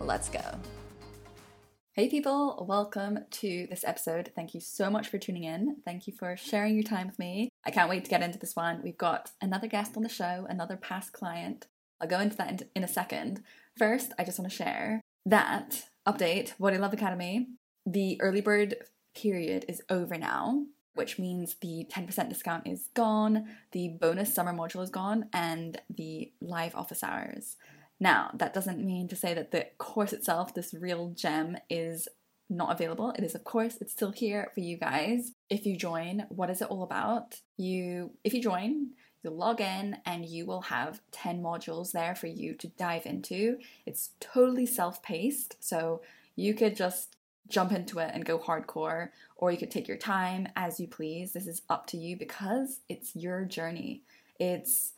Let's go. Hey, people, welcome to this episode. Thank you so much for tuning in. Thank you for sharing your time with me. I can't wait to get into this one. We've got another guest on the show, another past client. I'll go into that in, a second. First, I just want to share that update Body Love Academy. The early bird period is over now, which means the 10% discount is gone, the bonus summer module is gone, and the live office hours. Now, that doesn't mean to say that the course itself, this real gem, is not available. It is, of course, it's still here for you guys. If you join, what is it all about? You, if you join, you log in and you will have 10 modules there for you to dive into. It's totally self paced, so you could just jump into it and go hardcore, or you could take your time as you please. This is up to you because it's your journey. It's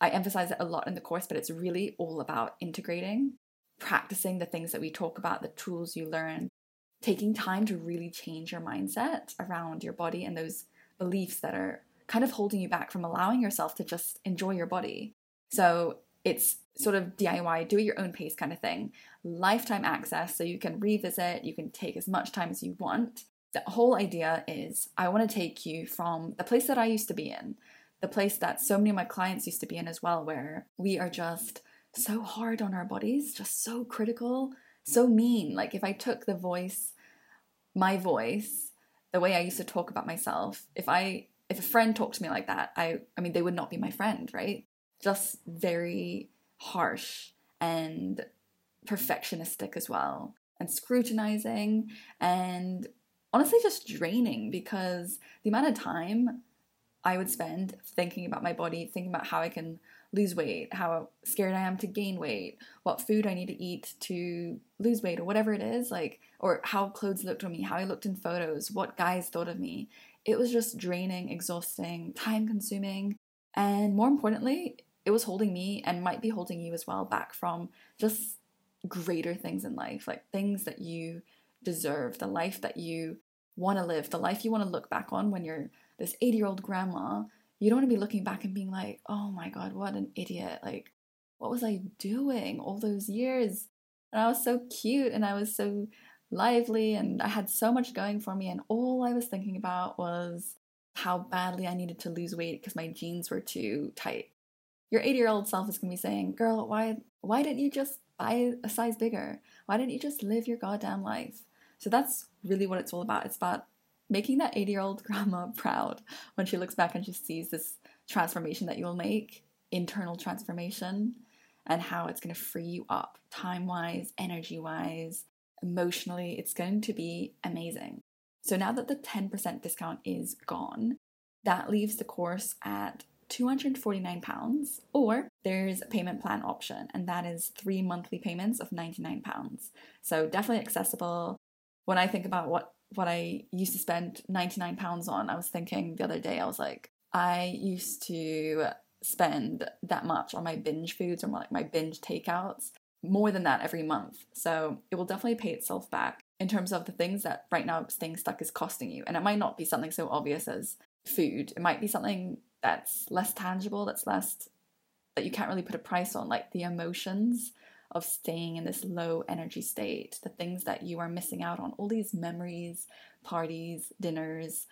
I emphasize it a lot in the course, but it's really all about integrating, practicing the things that we talk about, the tools you learn, taking time to really change your mindset around your body and those beliefs that are kind of holding you back from allowing yourself to just enjoy your body. So it's sort of DIY, do it your own pace kind of thing. Lifetime access, so you can revisit, you can take as much time as you want. The whole idea is I want to take you from the place that I used to be in, the place that so many of my clients used to be in as well, where we are just so hard on our bodies, just so critical, so mean. Like if I took the voice, my voice, the way I used to talk about myself, if I if a friend talked to me like that, I I mean they would not be my friend, right? Just very harsh and perfectionistic as well and scrutinizing and honestly just draining because the amount of time I would spend thinking about my body, thinking about how I can lose weight, how scared I am to gain weight, what food I need to eat to lose weight, or whatever it is, like, or how clothes looked on me, how I looked in photos, what guys thought of me. It was just draining, exhausting, time consuming, and more importantly, it was holding me and might be holding you as well back from just greater things in life, like things that you deserve, the life that you want to live, the life you want to look back on when you're this 80 year old grandma, you don't want to be looking back and being like, oh my God, what an idiot. Like, what was I doing all those years? And I was so cute and I was so lively and I had so much going for me. And all I was thinking about was how badly I needed to lose weight because my jeans were too tight. Your 80 year old self is going to be saying, girl, why, why didn't you just buy a size bigger? Why didn't you just live your goddamn life? So that's really what it's all about. It's about making that 80 year old grandma proud when she looks back and she sees this transformation that you'll make, internal transformation, and how it's going to free you up time wise, energy wise, emotionally. It's going to be amazing. So now that the 10% discount is gone, that leaves the course at £249, or there's a payment plan option, and that is three monthly payments of £99. So definitely accessible. When I think about what what I used to spend 99 pounds on. I was thinking the other day, I was like, I used to spend that much on my binge foods or like my binge takeouts, more than that every month. So it will definitely pay itself back in terms of the things that right now staying stuck is costing you. And it might not be something so obvious as food, it might be something that's less tangible, that's less that you can't really put a price on, like the emotions of staying in this low energy state, the things that you are missing out on, all these memories, parties, dinners,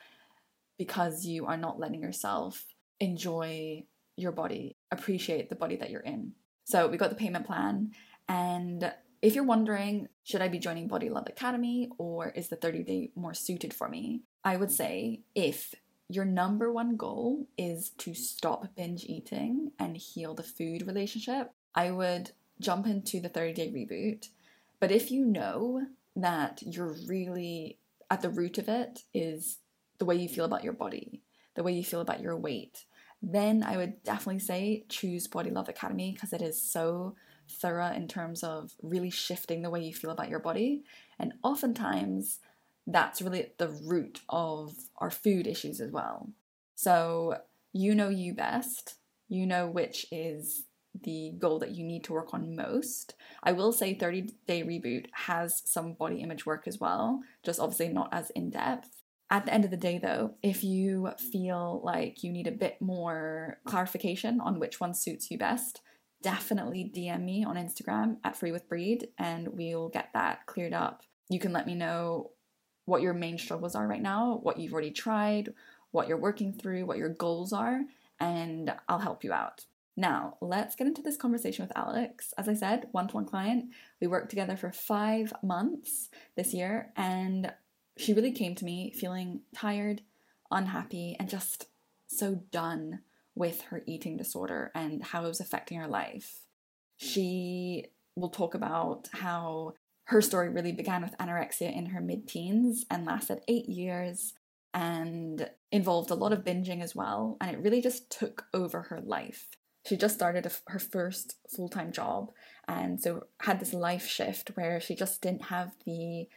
because you are not letting yourself enjoy your body, appreciate the body that you're in. So we got the payment plan. And if you're wondering, should I be joining Body Love Academy or is the 30 day more suited for me? I would say if your number one goal is to stop binge eating and heal the food relationship, I would jump into the 30 day reboot. But if you know that you're really at the root of it is the way you feel about your body, the way you feel about your weight, then I would definitely say choose Body Love Academy because it is so thorough in terms of really shifting the way you feel about your body. And oftentimes, that's really at the root of our food issues as well. So, you know you best, you know which is the goal that you need to work on most. I will say 30 Day Reboot has some body image work as well, just obviously not as in depth. At the end of the day, though, if you feel like you need a bit more clarification on which one suits you best, definitely DM me on Instagram at Free with Breed and we'll get that cleared up. You can let me know what your main struggles are right now, what you've already tried, what you're working through, what your goals are, and I'll help you out. Now, let's get into this conversation with Alex. As I said, one to one client. We worked together for five months this year, and she really came to me feeling tired, unhappy, and just so done with her eating disorder and how it was affecting her life. She will talk about how her story really began with anorexia in her mid teens and lasted eight years and involved a lot of binging as well. And it really just took over her life she just started a, her first full time job, and so had this life shift where she just didn't have the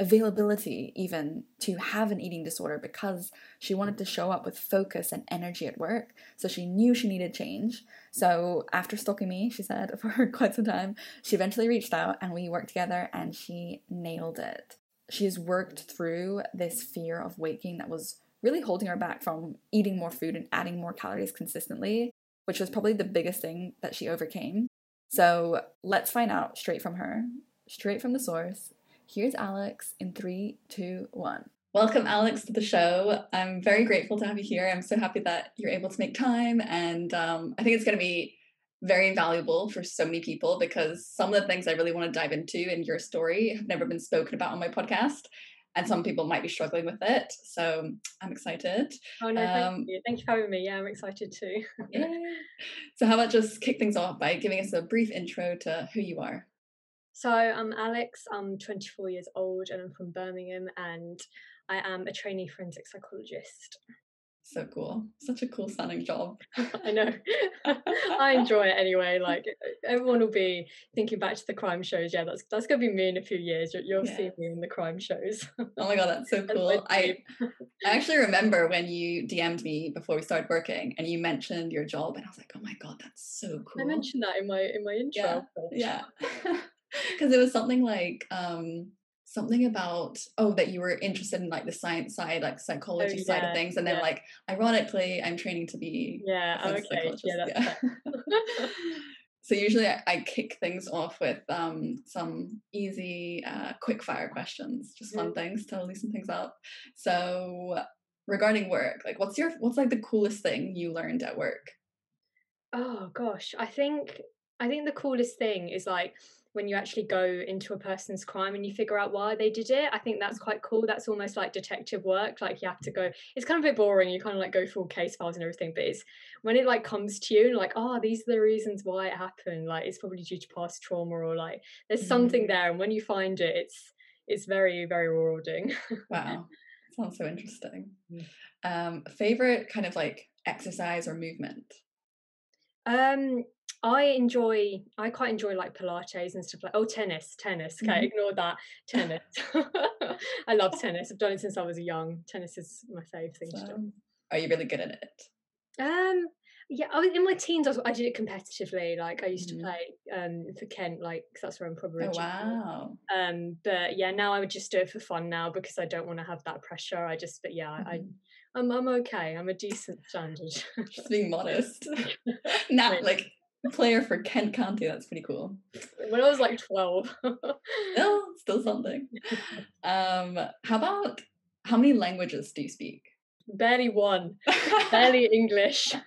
availability even to have an eating disorder because she wanted to show up with focus and energy at work. So she knew she needed change. So after stalking me, she said for quite some time, she eventually reached out and we worked together and she nailed it. She's worked through this fear of weight gain that was really holding her back from eating more food and adding more calories consistently which was probably the biggest thing that she overcame. So let's find out straight from her, straight from the source. Here's Alex in three, two, one. Welcome, Alex, to the show. I'm very grateful to have you here. I'm so happy that you're able to make time. And um, I think it's going to be very valuable for so many people because some of the things I really want to dive into in your story have never been spoken about on my podcast and some people might be struggling with it. So I'm excited. Oh no, thank um, you. Thank you for having me. Yeah, I'm excited too. yeah. So how about just kick things off by giving us a brief intro to who you are? So I'm Alex. I'm 24 years old and I'm from Birmingham and I am a trainee forensic psychologist so cool. Such a cool sounding job. I know. I enjoy it anyway like everyone will be thinking back to the crime shows. Yeah that's that's gonna be me in a few years. You'll yeah. see me in the crime shows. Oh my god that's so cool. I, I actually remember when you dm'd me before we started working and you mentioned your job and i was like oh my god that's so cool. i mentioned that in my in my intro. yeah. Because it was something like um something about oh that you were interested in like the science side like psychology oh, yeah, side of things and then yeah. like ironically i'm training to be yeah okay. Yeah, yeah. so usually I, I, kick things off with um, some easy uh, quick fire questions just fun mm-hmm. things to loosen things up. So regarding work like what's your what's like the coolest thing you learned at work? Oh gosh. I think i think the coolest thing is like when you actually go into a person's crime and you figure out why they did it i think that's quite cool. That's almost like detective work like you have to go it's kind of a bit boring you kind of like go through all case files and everything but it's when it like comes to you and like oh these are the reasons why it happened like it's probably due to past trauma or like there's mm-hmm. something there and when you find it it's it's very very rewarding. Wow. Sounds so interesting. Mm. um favorite kind of like exercise or movement? Um I enjoy, I quite enjoy like Pilates and stuff like, oh, tennis, tennis. Okay, mm-hmm. ignore that. Tennis. I love tennis. I've done it since I was a young. Tennis is my favourite thing so, to do. Are you really good at it? Um, yeah, I was in my teens. I, was, I did it competitively. Like I used mm-hmm. to play um for Kent, like that's where I'm probably. Oh, wow. Um, but yeah, now I would just do it for fun now because I don't want to have that pressure. I just, but yeah, mm-hmm. I I'm I'm okay. I'm a decent standard. Just being modest. now, like player for Kent County. That's pretty cool. When I was like 12. oh, still something. Um, how about how many languages do you speak? Barely one. Barely English.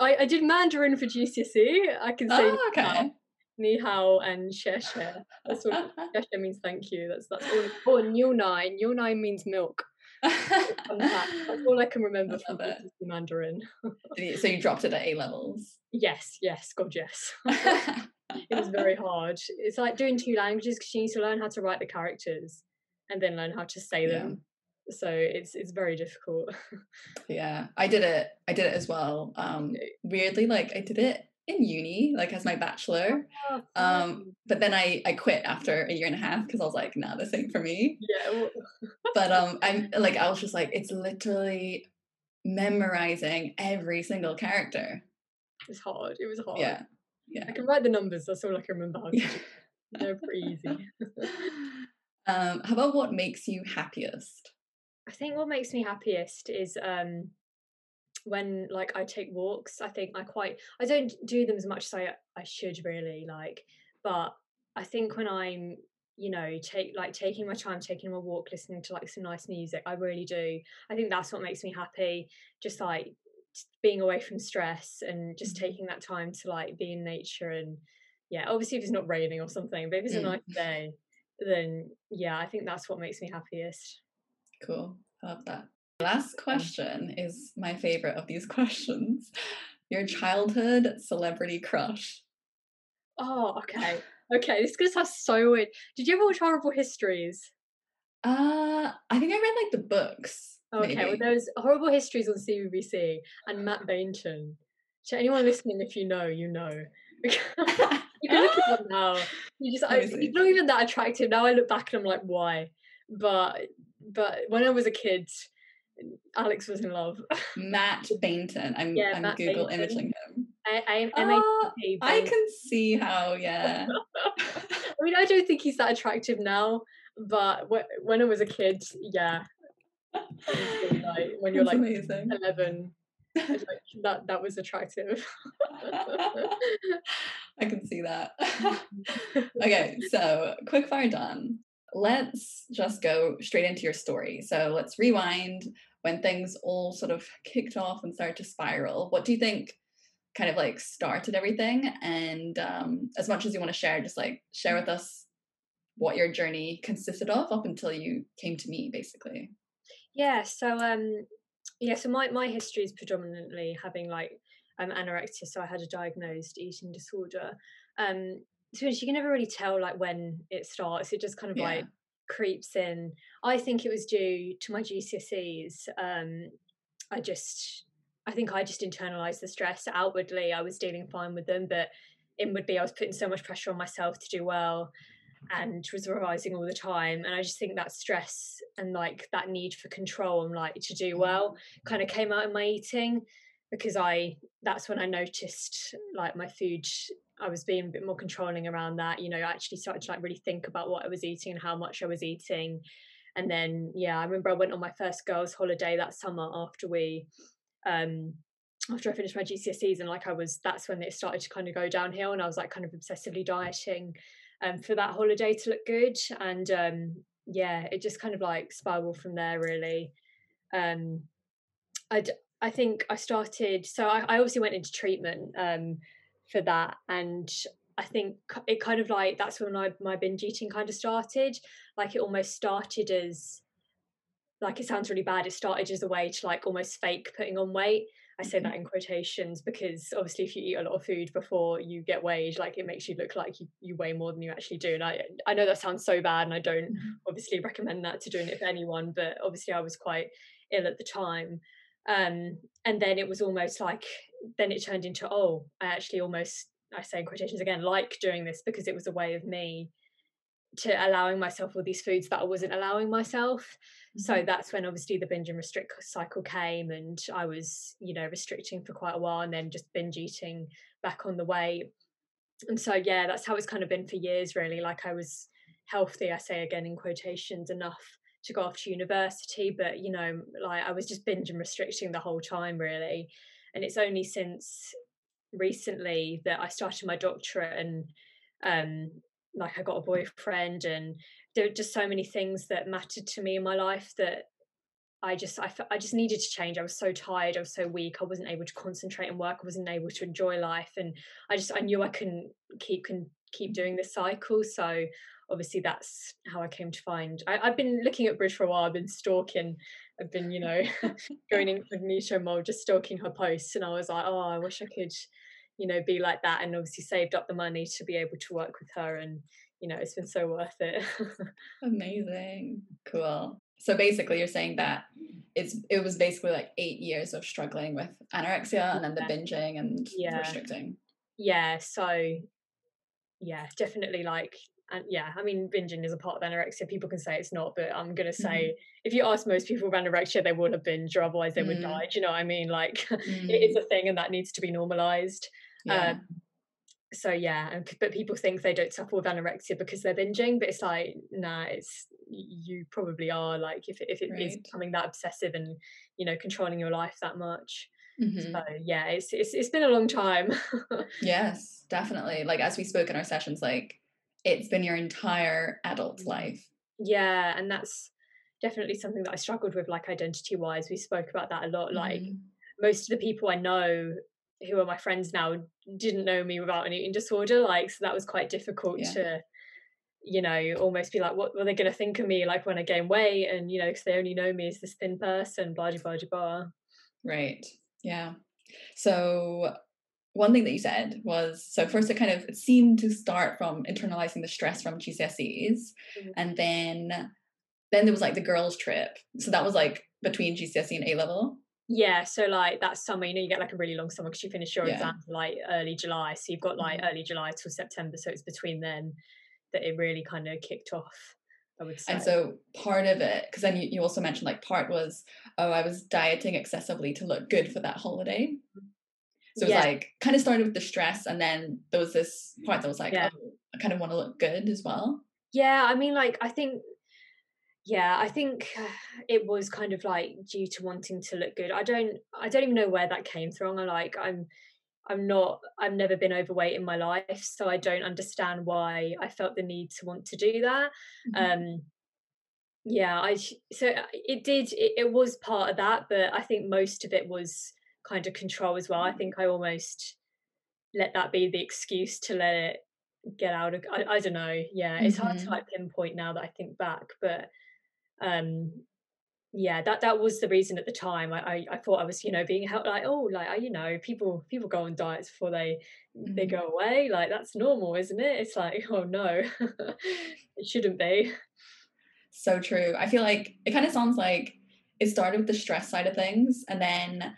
I, I did Mandarin for GCSE. I can say oh, okay. Ni hao and xie xie. That's what xie xie means thank you. That's that's all. Oh, niu nai. Niu nai means milk. That's all I can remember from it. Mandarin. so you dropped it at A levels? Yes, yes, God, yes. it was very hard. It's like doing two languages because you need to learn how to write the characters and then learn how to say them. So it's it's very difficult. yeah, I did it. I did it as well. Um, weirdly, like I did it in uni, like as my bachelor. Oh, Um, but then I I quit after a year and a half because I was like, nah, this ain't for me. yeah. But um, I'm like, I was just like, it's literally memorizing every single character. it's hard. It was hard. Yeah, Yeah. I can write the numbers. That's all I can remember how yeah. They're pretty easy. um, how about what makes you happiest? I think what makes me happiest is um when like I take walks. I think I quite I don't do them as much as I I should really like, but I think when I'm you know take like taking my time taking a walk listening to like some nice music i really do i think that's what makes me happy just like being away from stress and just Mhm. taking that time to like be in nature and yeah obviously if it's not raining or something but if it's a Mm. nice day then yeah i think that's what makes me happiest Cool. I love that. Last question is my favorite of these questions. Your childhood celebrity crush. Oh, okay. Okay, this is gonna sound so weird. Did you ever watch Horrible Histories? Uh I think I read like the books. Okay, well, there's Horrible Histories on CBBC and Matt Baynton. To anyone listening, if you know, you know. you can look it up now. You just, I, Let me see. he's not even that attractive. Now I look back and I'm like, why? But, but when I was a kid, Alex was in love. Matt Baynton. I'm Yeah, I'm Matt Google Baynton. imaging him. I, M-A-T-T, ah, I can see how, yeah. I mean, I don't think he's that attractive now, but wh- when I was a kid, yeah. like, when you're That's like amazing. 11, like, that that was attractive. I can see that. okay, so quick fire done. Let's just go straight into your story. So let's rewind when things all sort of kicked off and started to spiral. What do you think kind of like started everything? And um, as much as you want to share, just like share with us what your journey consisted of up until you came to me, basically. yeah, so um, yeah, so my my history is predominantly having like um anorexia. So I had a diagnosed eating disorder. Um, so you can never really tell like when it starts. It just kind of Yeah. like creeps in. I think it was due to my GCSEs. Um, I just, I think I just internalized the stress. Outwardly, I was dealing fine with them, but inwardly, I was putting so much pressure on myself to do well and was revising all the time. And I just think that stress and like that need for control and like to do well kind of came out in my eating because I, that's when I noticed like my food I was being a bit more controlling around that. You know, I actually started to like really think about what I was eating and how much I was eating. And then, yeah, I remember I went on my first girls' holiday that summer after we, um, after I finished my GCSEs, and like I was, that's when it started to kind of go downhill, and I was like kind of obsessively dieting, um, for that holiday to look good, and um, yeah, it just kind of like spiraled from there really. Um, I I think I started, so I, I obviously went into treatment, um, for that and i think it kind of like that's when I, my binge eating kind of started. Like it almost started as like it sounds really bad it started as a way to like almost fake putting on weight. I say that in quotations because obviously if you eat a lot of food before you get weighed like it makes you look like you, you weigh more than you actually do and i i know that sounds so bad and i don't obviously recommend that to doing it for anyone but obviously i was quite ill at the time um and then it was almost like then it turned into oh i actually almost i say in quotations again like doing this because it was a way of me to allowing myself all these foods that i wasn't allowing myself. So that's when obviously the binge and restrict cycle came and i was you know restricting for quite a while and then just binge eating back on the way. And so yeah that's how it's kind of been for years really. Like i was healthy i say again in quotations enough to go off to university but you know like i was just binge and restricting the whole time really and it's only since recently that I started my doctorate and um like I got a boyfriend and there were just so many things that mattered to me in my life that I just I, I just needed to change. I was so tired. I was so weak. I wasn't able to concentrate and work. I wasn't able to enjoy life, and I just I knew I couldn't keep can keep doing this cycle. So obviously that's how I came to find. I, I've been looking at Bridge for a while. I've been stalking. I've been you know going incognito mode, just stalking her posts, and I was like, oh, I wish I could, you know, be like that. And obviously saved up the money to be able to work with her, and you know, it's been so worth it. Amazing. Cool. So basically you're saying that it's it was basically like eight years of struggling with anorexia and then the binging and Yeah. restricting. yeah, so yeah, definitely like and yeah, I mean, binging is a part of anorexia. People can say it's not, but I'm gonna say Mhm. if you ask most people with anorexia, they would have binged, or otherwise they would Mm. die. Do you know what I mean? Like it Mm. is a thing, and that needs to be normalized. Yeah. Um, so yeah, but people think they don't suffer with anorexia because they're binging, but it's like nah, it's you probably are. Like if it, if it is Right. becoming that obsessive and you know controlling your life that much. Mhm. So yeah, it's it's it's been a long time. Yes, definitely. Like as we spoke in our sessions, like it's been your entire adult Mm. life. yeah, and that's definitely something that I struggled with, like identity wise. We spoke about that a lot. Like Mhm. most of the people I know who are my friends now didn't know me without an eating disorder. Like so that was quite difficult Yeah. to, you know, almost be like, what were they going to think of me? Like when I gain weight, and you know, because they only know me as this thin person, blah blah blah blah. Right. Yeah. So one thing that you said was so first it kind of it seemed to start from internalizing the stress from GCSEs Mhm. and then then there was like the girls trip. So that was like between GCSE and A level. Yeah, so like that summer, you know, you get like a really long summer because you finish your Yeah. exams like early July. So you've got like Mhm. early July till September. So it's between then that it really kind of kicked off. I would say. And so part of it, because then you, you also mentioned like part was, oh, I was dieting excessively to look good for that holiday. So it was Yeah. like kind of started with the stress, and then there was this part that was like, Yeah. oh, I kind of want to look good as well. Yeah, I mean, like, I think, yeah, I think it was kind of like due to wanting to look good. I don't, I don't even know where that came from. I like, I'm, I'm not, I've never been overweight in my life, so I don't understand why I felt the need to want to do that. Mhm. Um, yeah, I, so uh, it did, it, it was part of that, but I think most of it was kind of control as well. I think I almost let that be the excuse to let it get out of I, I don't know yeah it's hard to Mhm. like pinpoint now that i think back but um yeah that that was the reason at the time i i, I thought i was you know being helped like oh like I, you know people people go on diets before they they Mhm. go away like that's normal isn't it it's like oh no it shouldn't be So true. I feel like it kind of sounds like it started with the stress side of things, and then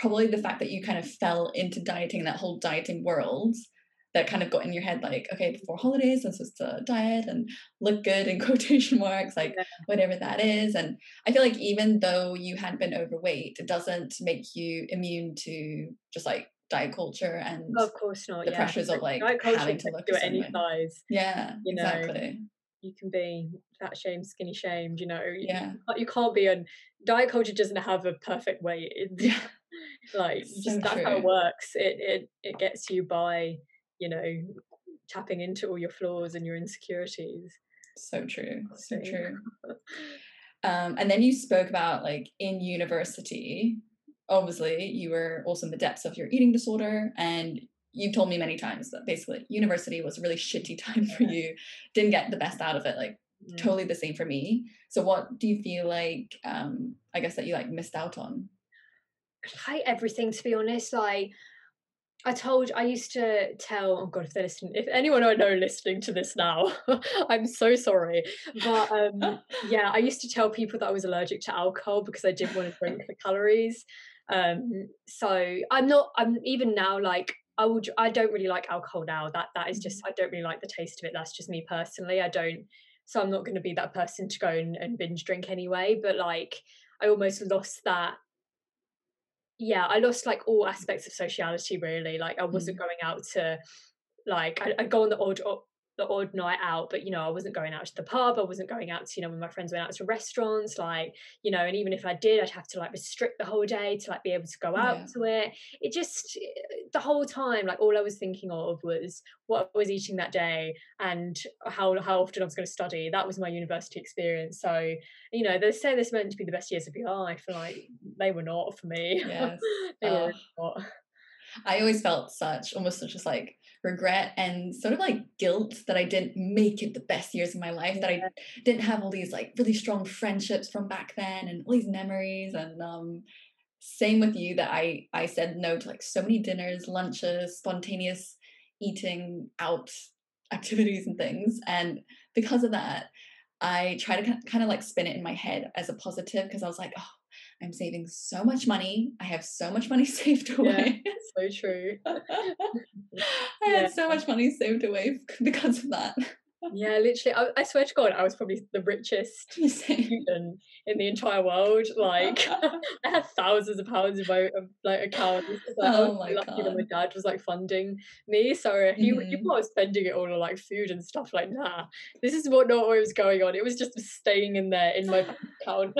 probably the fact that you kind of fell into dieting, that whole dieting world, that kind of got in your head like, okay, before holidays, I'm supposed to diet and look good in quotation marks, like Yeah. whatever that is. And I feel like even though you had been overweight, it doesn't make you immune to just like diet culture and oh, of course not the yeah pressures of Like, diet culture having to look do a it any size Yeah, you know. exactly. you can be fat shamed skinny shamed you know you, Yeah. you can't- you can't be on diet culture doesn't have a perfect weight Yeah. Like you just So that's how it works it it it gets you by you know tapping into all your flaws and your insecurities So true. So true. Um, and then you spoke about like in university, obviously you were also in the depths of your eating disorder, and you've told me many times that basically university was a really shitty time for you, didn't get the best out of it. Like Mm. totally the same for me. So what do you feel like? Um, I guess that you like missed out on. Like everything to be honest like I told I used to tell oh god if they're listening if anyone I know listening to this now I'm so sorry but um yeah I used to tell people that I was allergic to alcohol because I didn't want to drink the calories um so I'm not I'm even now like I would I don't really like alcohol now that that is just I don't really like the taste of it that's just me personally I don't so I'm not going to be that person to go and, and binge drink anyway but like I almost lost that yeah i lost like all aspects of sociality really like i wasn't mm. going out to like I, i'd go on the odd the odd night out but you know i wasn't going out to the pub i wasn't going out to you know when my friends went out to restaurants like you know and even if i did i'd have to like restrict the whole day to like be able to go out Yeah. to it it just the whole time like all i was thinking of was what i was eating that day and how how often i was going to study that was my university experience so you know they say this meant to be the best years of your life like they were not for me Yes. they were Oh. not I always felt such almost such just like regret and sort of like guilt that I didn't make it the best years of my life, that I didn't have all these like really strong friendships from back then and all these memories and um same with you that I I said no to like so many dinners, lunches, spontaneous eating out activities and things and because of that I try to kind of like spin it in my head as a positive because I was like oh I'm saving so much money. I have so much money saved away. Yeah, so true. I Yeah. had so much money saved away because of that. yeah, literally. I, I swear to God, I was probably the richest student in the entire world. Like, I had thousands of pounds in my um, like account. Like, Oh my lucky that my dad was like funding me. So he, he Mhm. thought I was spending it all on like food and stuff. Like, nah, this is what not what was going on. It was just staying in there in my account.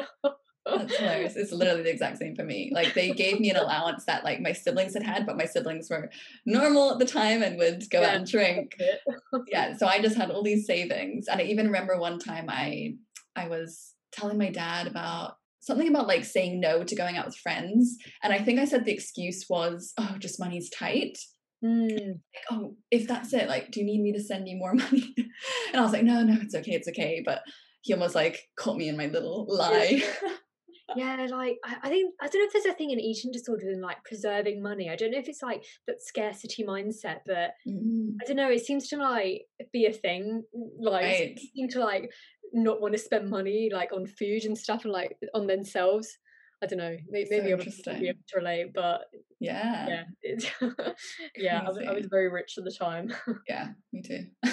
That's hilarious. It's literally the exact same for me. Like they gave me an allowance that like my siblings had had, but my siblings were normal at the time and would go out and drink. Yeah, so I just had all these savings. And I even remember one time I I was telling my dad about something about like saying no to going out with friends. And I think I said the excuse was, oh, just money's tight. Mm, Like, oh, if that's it, like, do you need me to send you more money? And I was like, no, no, it's okay, it's okay. But he almost like caught me in my little lie. yeah, like I, I think I don't know if there's a thing in eating disorder and like preserving money. I don't know if it's like that scarcity mindset, but Mm, I don't know. It seems to like be a thing. Like Right. seem to like not want to spend money like on food and stuff and like on themselves. I don't know. Maybe, So maybe I wouldn't interesting. be able to relate, but yeah, yeah, it's, yeah. I was, I was very rich at the time. yeah, me too.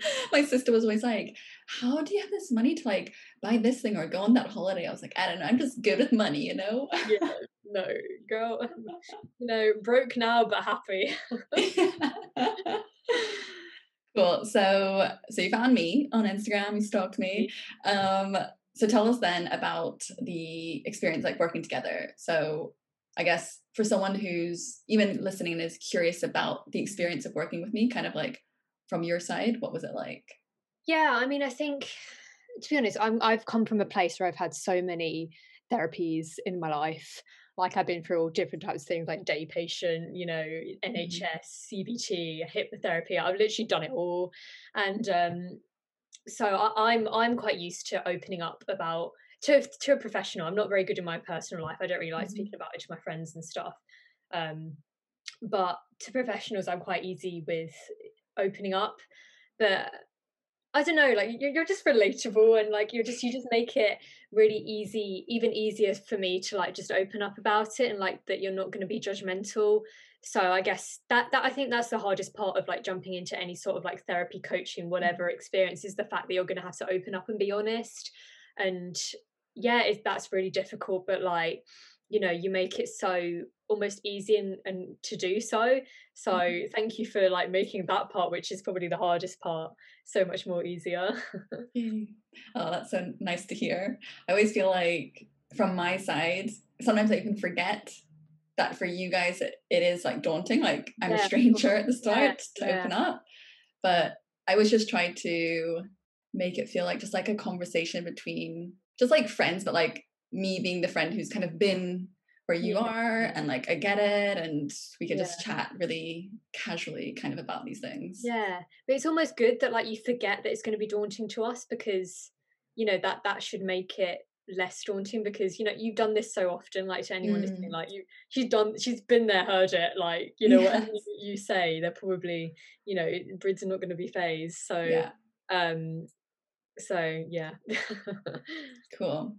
my sister was always like, How do you have this money to like buy this thing or go on that holiday? I was like, I don't know, I'm just good with money, you know? yeah, no, girl. You know, broke now but happy. cool. So so you found me on Instagram, you stalked me. Um so tell us then about the experience like working together. So I guess for someone who's even listening and is curious about the experience of working with me, kind of like from your side, what was it like? Yeah, I mean, I think to be honest, I'm I've come from a place where I've had so many therapies in my life. Like I've been through all different types of things, like day patient, you know, NHS, CBT, hypnotherapy. I've literally done it all, and um, so I, I'm I'm quite used to opening up about to to a professional. I'm not very good in my personal life. I don't really like Mhm. speaking about it to my friends and stuff. Um, but to professionals, I'm quite easy with opening up. But I don't know, like you're, you're just relatable and like you're just you just make it really easy, even easier for me to like just open up about it and like that you're not going to be judgmental. So I guess that that I think that's the hardest part of like jumping into any sort of like therapy, coaching, whatever mm-hmm. experience is the fact that you're going to have to open up and be honest. And yeah, it, that's really difficult, but like you know you make it so almost easy and, and to do so so Mhm. thank you for like making that part which is probably the hardest part so much more easier Oh, that's so nice to hear. I always feel like from my side, sometimes I even forget that for you guys it, it is like daunting. Like I'm a stranger at the start to yeah. open up. But I was just trying to make it feel like just like a conversation between just like friends, but like me being the friend who's kind of been where you Yeah. are and like I get it and we can just chat really casually kind of about these things. yeah but it's almost good that like you forget that it's going to be daunting to us because you know that that should make it less daunting because you know you've done this so often like to anyone listening Mm. like you she's done she's been there heard it like you know whatever Yes. you say they're probably you know brids are not going to be phased so Yeah. um so yeah Cool.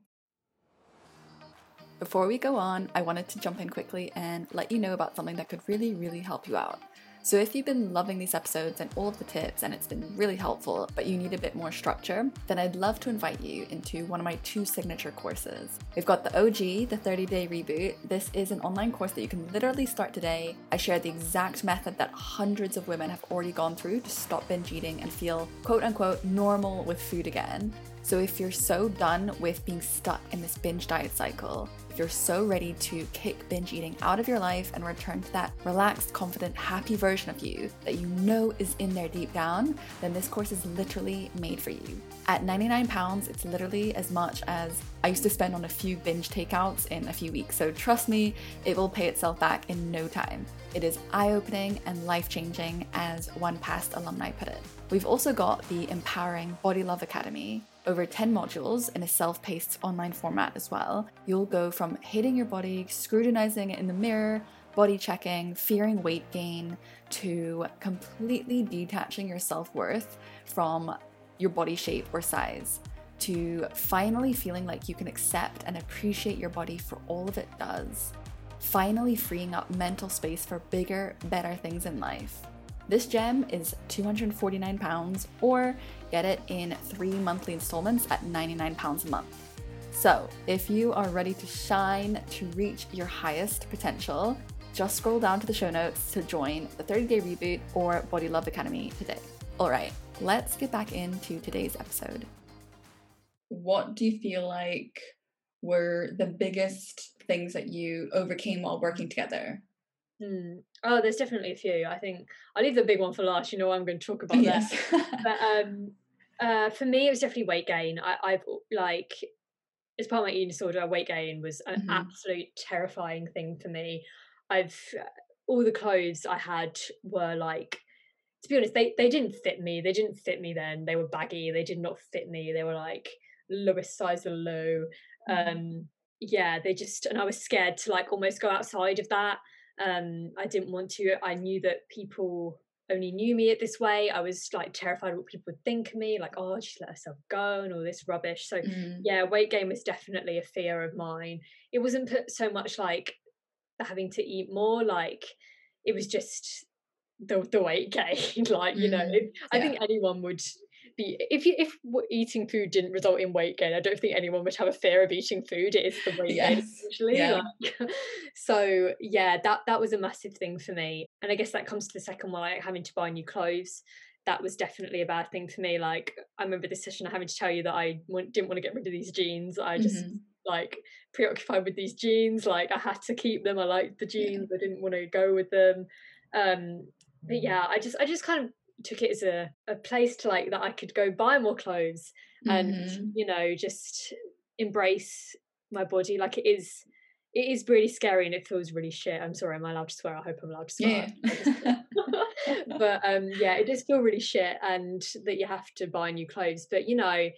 Before we go on, I wanted to jump in quickly and let you know about something that could really, really help you out. So, if you've been loving these episodes and all of the tips and it's been really helpful, but you need a bit more structure, then I'd love to invite you into one of my two signature courses. We've got the OG, the 30 day reboot. This is an online course that you can literally start today. I share the exact method that hundreds of women have already gone through to stop binge eating and feel quote unquote normal with food again. So, if you're so done with being stuck in this binge diet cycle, if you're so ready to kick binge eating out of your life and return to that relaxed, confident, happy version of you that you know is in there deep down, then this course is literally made for you. At £99, it's literally as much as I used to spend on a few binge takeouts in a few weeks. So trust me, it will pay itself back in no time. It is eye opening and life changing, as one past alumni put it. We've also got the empowering Body Love Academy, over 10 modules in a self paced online format as well. You'll go from hating your body, scrutinizing it in the mirror, body checking, fearing weight gain, to completely detaching your self worth from your body shape or size. to finally feeling like you can accept and appreciate your body for all of it does, finally freeing up mental space for bigger, better things in life. This gem is £249 or get it in three monthly installments at £99 a month. So, if you are ready to shine to reach your highest potential, just scroll down to the show notes to join the 30 Day Reboot or Body Love Academy today. All right, let's get back into today's episode. What do you feel like were the biggest things that you overcame while working together? Hmm. Oh, there's definitely a few. I think I'll leave the big one for last. You know, I'm going to talk about yes. that. but um, uh, for me, it was definitely weight gain. I, I've like as part of my eating disorder, weight gain was an mm-hmm. absolute terrifying thing for me. I've all the clothes I had were like to be honest, they they didn't fit me. They didn't fit me then. They were baggy. They did not fit me. They were like lowest size of low. Mm-hmm. Um yeah, they just and I was scared to like almost go outside of that. Um I didn't want to. I knew that people only knew me at this way. I was like terrified what people would think of me, like, oh, she's let herself go and all this rubbish. So mm. yeah, weight gain was definitely a fear of mine. It wasn't put so much like having to eat more, like it was just the the weight gain. like, you know, mm. yeah. I think anyone would if you if eating food didn't result in weight gain, I don't think anyone would have a fear of eating food. It is the weight yes. gain essentially. Yeah. Like, so yeah, that that was a massive thing for me. And I guess that comes to the second one, like having to buy new clothes. That was definitely a bad thing for me. Like I remember this session having to tell you that I didn't want to get rid of these jeans. I just mm-hmm. like preoccupied with these jeans. Like I had to keep them. I liked the jeans. Yeah. I didn't want to go with them. Um, but yeah, I just I just kind of took it as a, a place to like that I could go buy more clothes and mm-hmm. you know just embrace my body like it is it is really scary and it feels really shit. I'm sorry, am I allowed to swear? I hope I'm allowed to swear. Yeah. but um yeah, it does feel really shit and that you have to buy new clothes. But you know,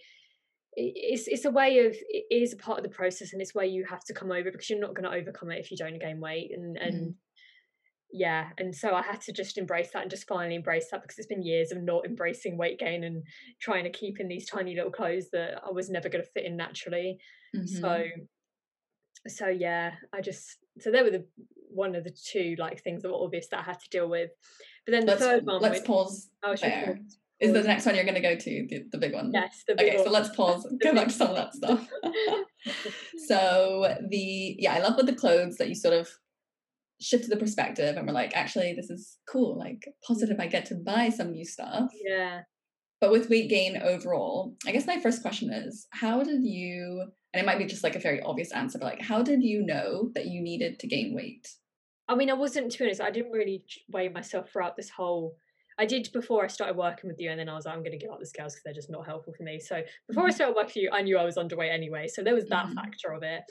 it's it's a way of it is a part of the process and it's where you have to come over because you're not going to overcome it if you don't gain weight and and mm yeah and so i had to just embrace that and just finally embrace that because it's been years of not embracing weight gain and trying to keep in these tiny little clothes that i was never going to fit in naturally mm-hmm. so so yeah i just so there were the one of the two like things that were obvious that i had to deal with but then the let's, third one let's pause oh, there. Is the next one you're going to go to the, the big one? Yes, the big okay. One. So let's pause. go back to some of that stuff. so the yeah, I love with the clothes that you sort of shifted the perspective and we're like, actually, this is cool, like positive, I get to buy some new stuff. Yeah. But with weight gain overall, I guess my first question is how did you, and it might be just like a very obvious answer, but like, how did you know that you needed to gain weight? I mean, I wasn't, to be honest, I didn't really weigh myself throughout this whole. I did before I started working with you, and then I was like, I'm going to give up the scales because they're just not helpful for me. So before mm-hmm. I started working with you, I knew I was underweight anyway. So there was that mm-hmm. factor of it.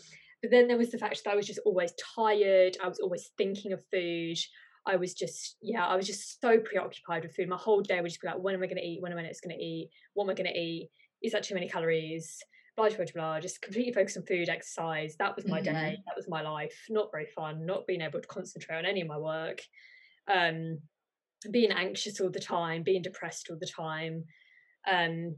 But then there was the fact that I was just always tired. I was always thinking of food. I was just, yeah, I was just so preoccupied with food. My whole day would just be like, when am I going to eat? When am I next going to eat? What am I going to eat? Is that too many calories? Blah, blah, blah, blah. Just completely focused on food, exercise. That was my mm-hmm. day. That was my life. Not very fun. Not being able to concentrate on any of my work. Um, being anxious all the time. Being depressed all the time. Um,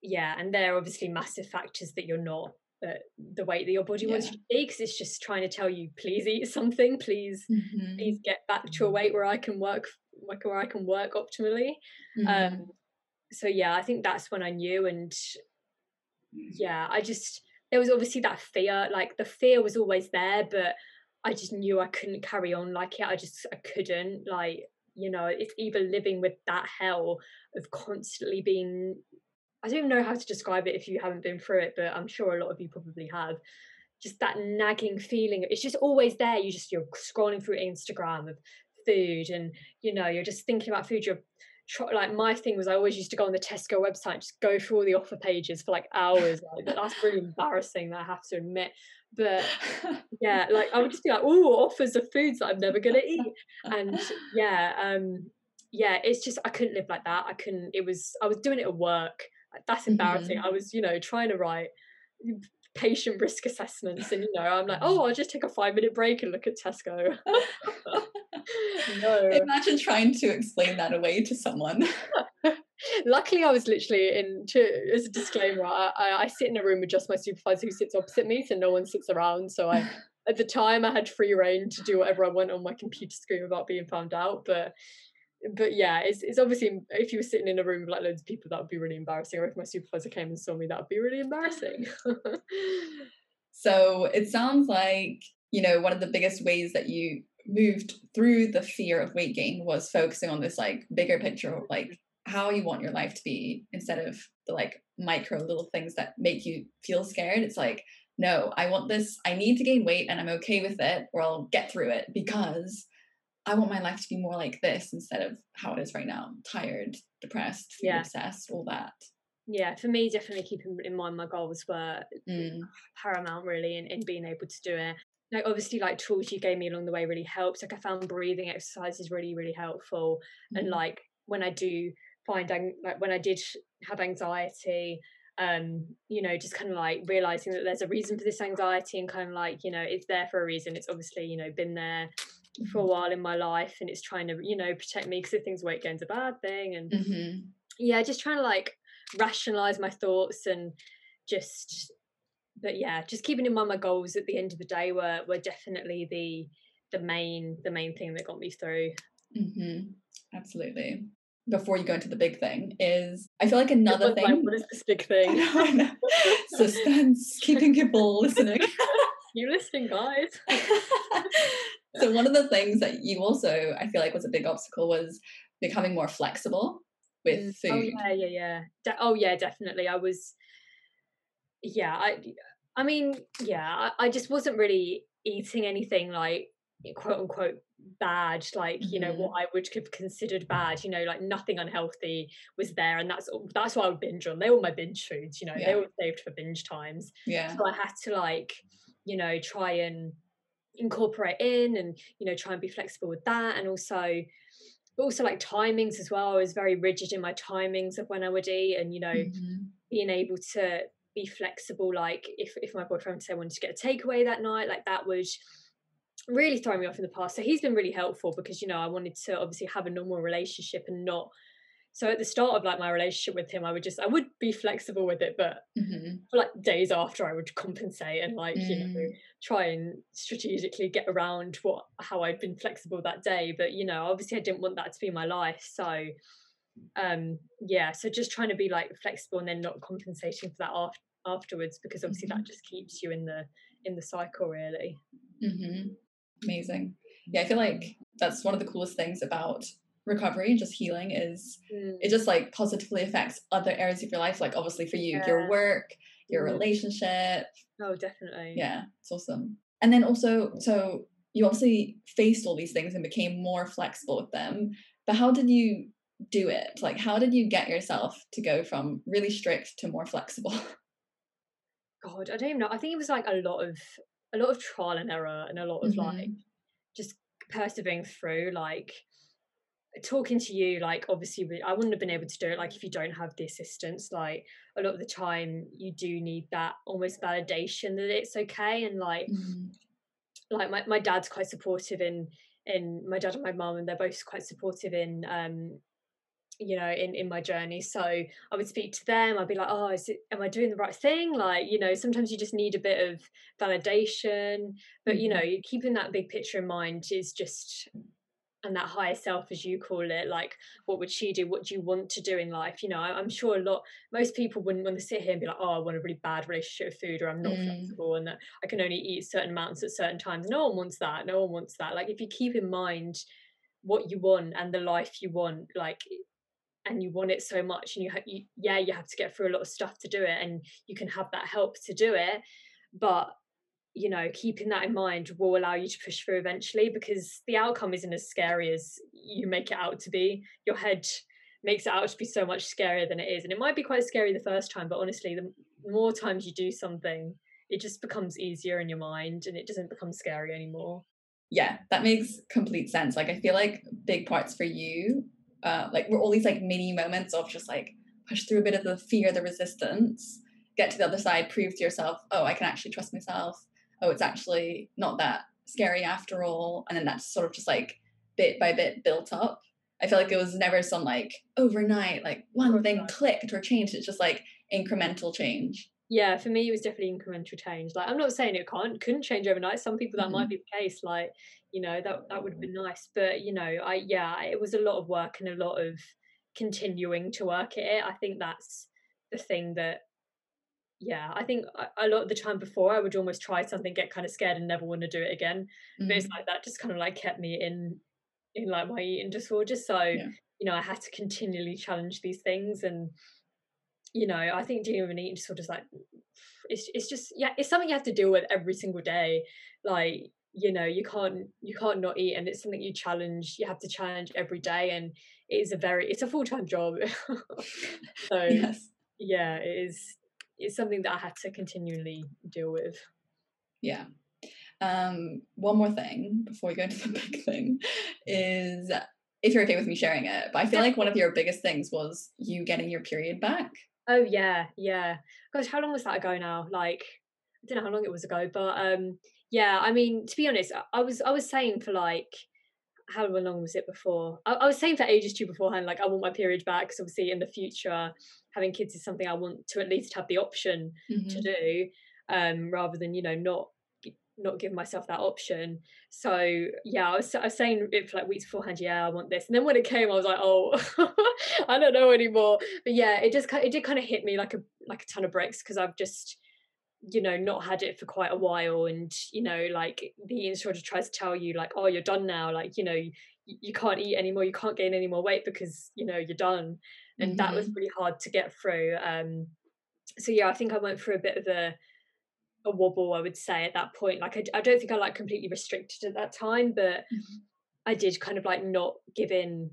yeah, and they're obviously massive factors that you're not the weight that your body yeah. wants you to be because it's just trying to tell you please eat something please mm-hmm. please get back to a weight where i can work like where i can work optimally mm-hmm. um so yeah i think that's when i knew and yeah i just there was obviously that fear like the fear was always there but i just knew i couldn't carry on like it i just i couldn't like you know it's either living with that hell of constantly being I don't even know how to describe it if you haven't been through it, but I'm sure a lot of you probably have. Just that nagging feeling. It's just always there. You just you're scrolling through Instagram of food, and you know you're just thinking about food. You're like my thing was I always used to go on the Tesco website, just go through all the offer pages for like hours. Like that's really embarrassing. That I have to admit. But yeah, like I would just be like, oh, offers of foods that I'm never gonna eat, and yeah, um, yeah, it's just I couldn't live like that. I couldn't. It was I was doing it at work that's embarrassing. Mm-hmm. I was, you know, trying to write patient risk assessments and you know i'm like oh i'll just take a five minute break and look at tesco no imagine trying to explain that away to someone Luckily, I was literally in. To, as a disclaimer, I, I, I sit in a room with just my supervisor who sits opposite me, so no one sits around. So I, at the time, I had free reign to do whatever I want on my computer screen without being found out. But but yeah, it's it's obviously if you were sitting in a room with like loads of people, that would be really embarrassing. Or if my supervisor came and saw me, that would be really embarrassing. so it sounds like you know one of the biggest ways that you moved through the fear of weight gain was focusing on this like bigger picture of like mm-hmm. how you want your life to be instead of the like micro little things that make you feel scared. It's like, no, I want this, I need to gain weight and I'm okay with it or I'll get through it because I want my life to be more like this instead of how it is right now. Tired, depressed, yeah. obsessed, all that. Yeah, for me, definitely keeping in mind my goals were mm. paramount, really, in, in being able to do it like obviously like tools you gave me along the way really helped like i found breathing exercises really really helpful mm-hmm. and like when i do find like when i did have anxiety um you know just kind of like realizing that there's a reason for this anxiety and kind of like you know it's there for a reason it's obviously you know been there for a mm-hmm. while in my life and it's trying to you know protect me because it thinks weight gain's a bad thing and mm-hmm. yeah just trying to like rationalize my thoughts and just but yeah, just keeping in mind my goals at the end of the day were were definitely the the main the main thing that got me through. Mm-hmm. Absolutely. Before you go into the big thing, is I feel like another thing. Like, what is this big thing? I know, I know. Suspense, keeping people listening. you listening, guys? so one of the things that you also I feel like was a big obstacle was becoming more flexible with mm. oh, food. Oh yeah, yeah, yeah. De- oh yeah, definitely. I was yeah, I I mean, yeah, I, I just wasn't really eating anything like quote unquote bad like you know mm-hmm. what i would have considered bad you know like nothing unhealthy was there and that's that's why i would binge on they were my binge foods you know yeah. they were saved for binge times yeah so i had to like you know try and incorporate in and you know try and be flexible with that and also but also like timings as well i was very rigid in my timings of when i would eat and you know mm-hmm. being able to be flexible like if if my boyfriend say wanted to get a takeaway that night like that would really throw me off in the past so he's been really helpful because you know I wanted to obviously have a normal relationship and not so at the start of like my relationship with him i would just i would be flexible with it but mm-hmm. for like days after i would compensate and like mm. you know mm. try and strategically get around what how i'd been flexible that day but you know obviously i didn't want that to be my life so um yeah so just trying to be like flexible and then not compensating for that after afterwards because obviously mm-hmm. that just keeps you in the in the cycle really mm-hmm. amazing yeah i feel like that's one of the coolest things about recovery and just healing is mm. it just like positively affects other areas of your life like obviously for you yeah. your work your mm. relationship oh definitely yeah it's awesome and then also so you obviously faced all these things and became more flexible with them but how did you do it like how did you get yourself to go from really strict to more flexible God, I don't even know. I think it was like a lot of a lot of trial and error and a lot of mm-hmm. like just persevering through like talking to you like obviously i wouldn't have been able to do it like if you don't have the assistance like a lot of the time you do need that almost validation that it's okay and like mm-hmm. like my, my dad's quite supportive in in my dad and my mum and they're both quite supportive in um you know in in my journey so i would speak to them i'd be like oh is it am i doing the right thing like you know sometimes you just need a bit of validation but you know mm-hmm. keeping that big picture in mind is just and that higher self as you call it like what would she do? What do you want to do in life? You know I, am sure a lot most people wouldn't want to sit here and be like oh i want a really bad relationship with food or i'm not mm. flexible and that i can only eat certain amounts at certain times. No one wants that. No one wants that. Like if you keep in mind what you want and the life you want like and you want it so much and you, ha- you yeah you have to get through a lot of stuff to do it and you can have that help to do it but you know keeping that in mind will allow you to push through eventually because the outcome isn't as scary as you make it out to be your head makes it out to be so much scarier than it is and it might be quite scary the first time but honestly the more times you do something it just becomes easier in your mind and it doesn't become scary anymore yeah that makes complete sense like i feel like big parts for you uh, like we're all these like mini moments of just like push through a bit of the fear, the resistance, get to the other side, prove to yourself, oh, I can actually trust myself. Oh, it's actually not that scary after all. And then that's sort of just like bit by bit built up. I feel like it was never some like overnight, like one thing clicked or changed. It's just like incremental change. Yeah, for me it was definitely incremental change. Like I'm not saying it can't couldn't change overnight. Some people that mm-hmm. might be the case. Like you know that that would have been nice, but you know I yeah it was a lot of work and a lot of continuing to work at it. I think that's the thing that yeah i think a lot of the time before i would almost try something get kind of scared and never want to do it again mm-hmm. but it's mm-hmm. like that just kind of like kept me in in like my eating disorder so yeah. you know i had to continually challenge these things and you know i think dealing with an eating disorder is like it's, it's just yeah it's something you have to deal with every single day like you know you can't you can't not eat and it's something you challenge you have to challenge every day and it is a very it's a full-time job so yes. yeah it is it's something that I had to continually deal with. Yeah. Um, one more thing before we go into the big thing is if you're okay with me sharing it, but I feel like one of your biggest things was you getting your period back. Oh yeah, yeah. Gosh, how long was that ago now? Like I don't know how long it was ago, but um yeah, I mean, to be honest, I was I was saying for like how long was it before? I, I was saying for ages too beforehand, like I want my period back because obviously in the future having kids is something I want to at least have the option mm-hmm. to do, um, rather than you know not not give myself that option. So yeah, I was, I was saying it for like weeks beforehand. Yeah, I want this, and then when it came, I was like, oh, I don't know anymore. But yeah, it just it did kind of hit me like a like a ton of bricks because I've just you know not had it for quite a while and you know like the instructor tries to tell you like oh you're done now like you know you, you can't eat anymore you can't gain any more weight because you know you're done and mm-hmm. that was mm-hmm. really hard to get through um so yeah i think i went through a bit of a a wobble i would say at that point like i, I don't think i like completely restricted at that time but mm-hmm. i did kind of like not give in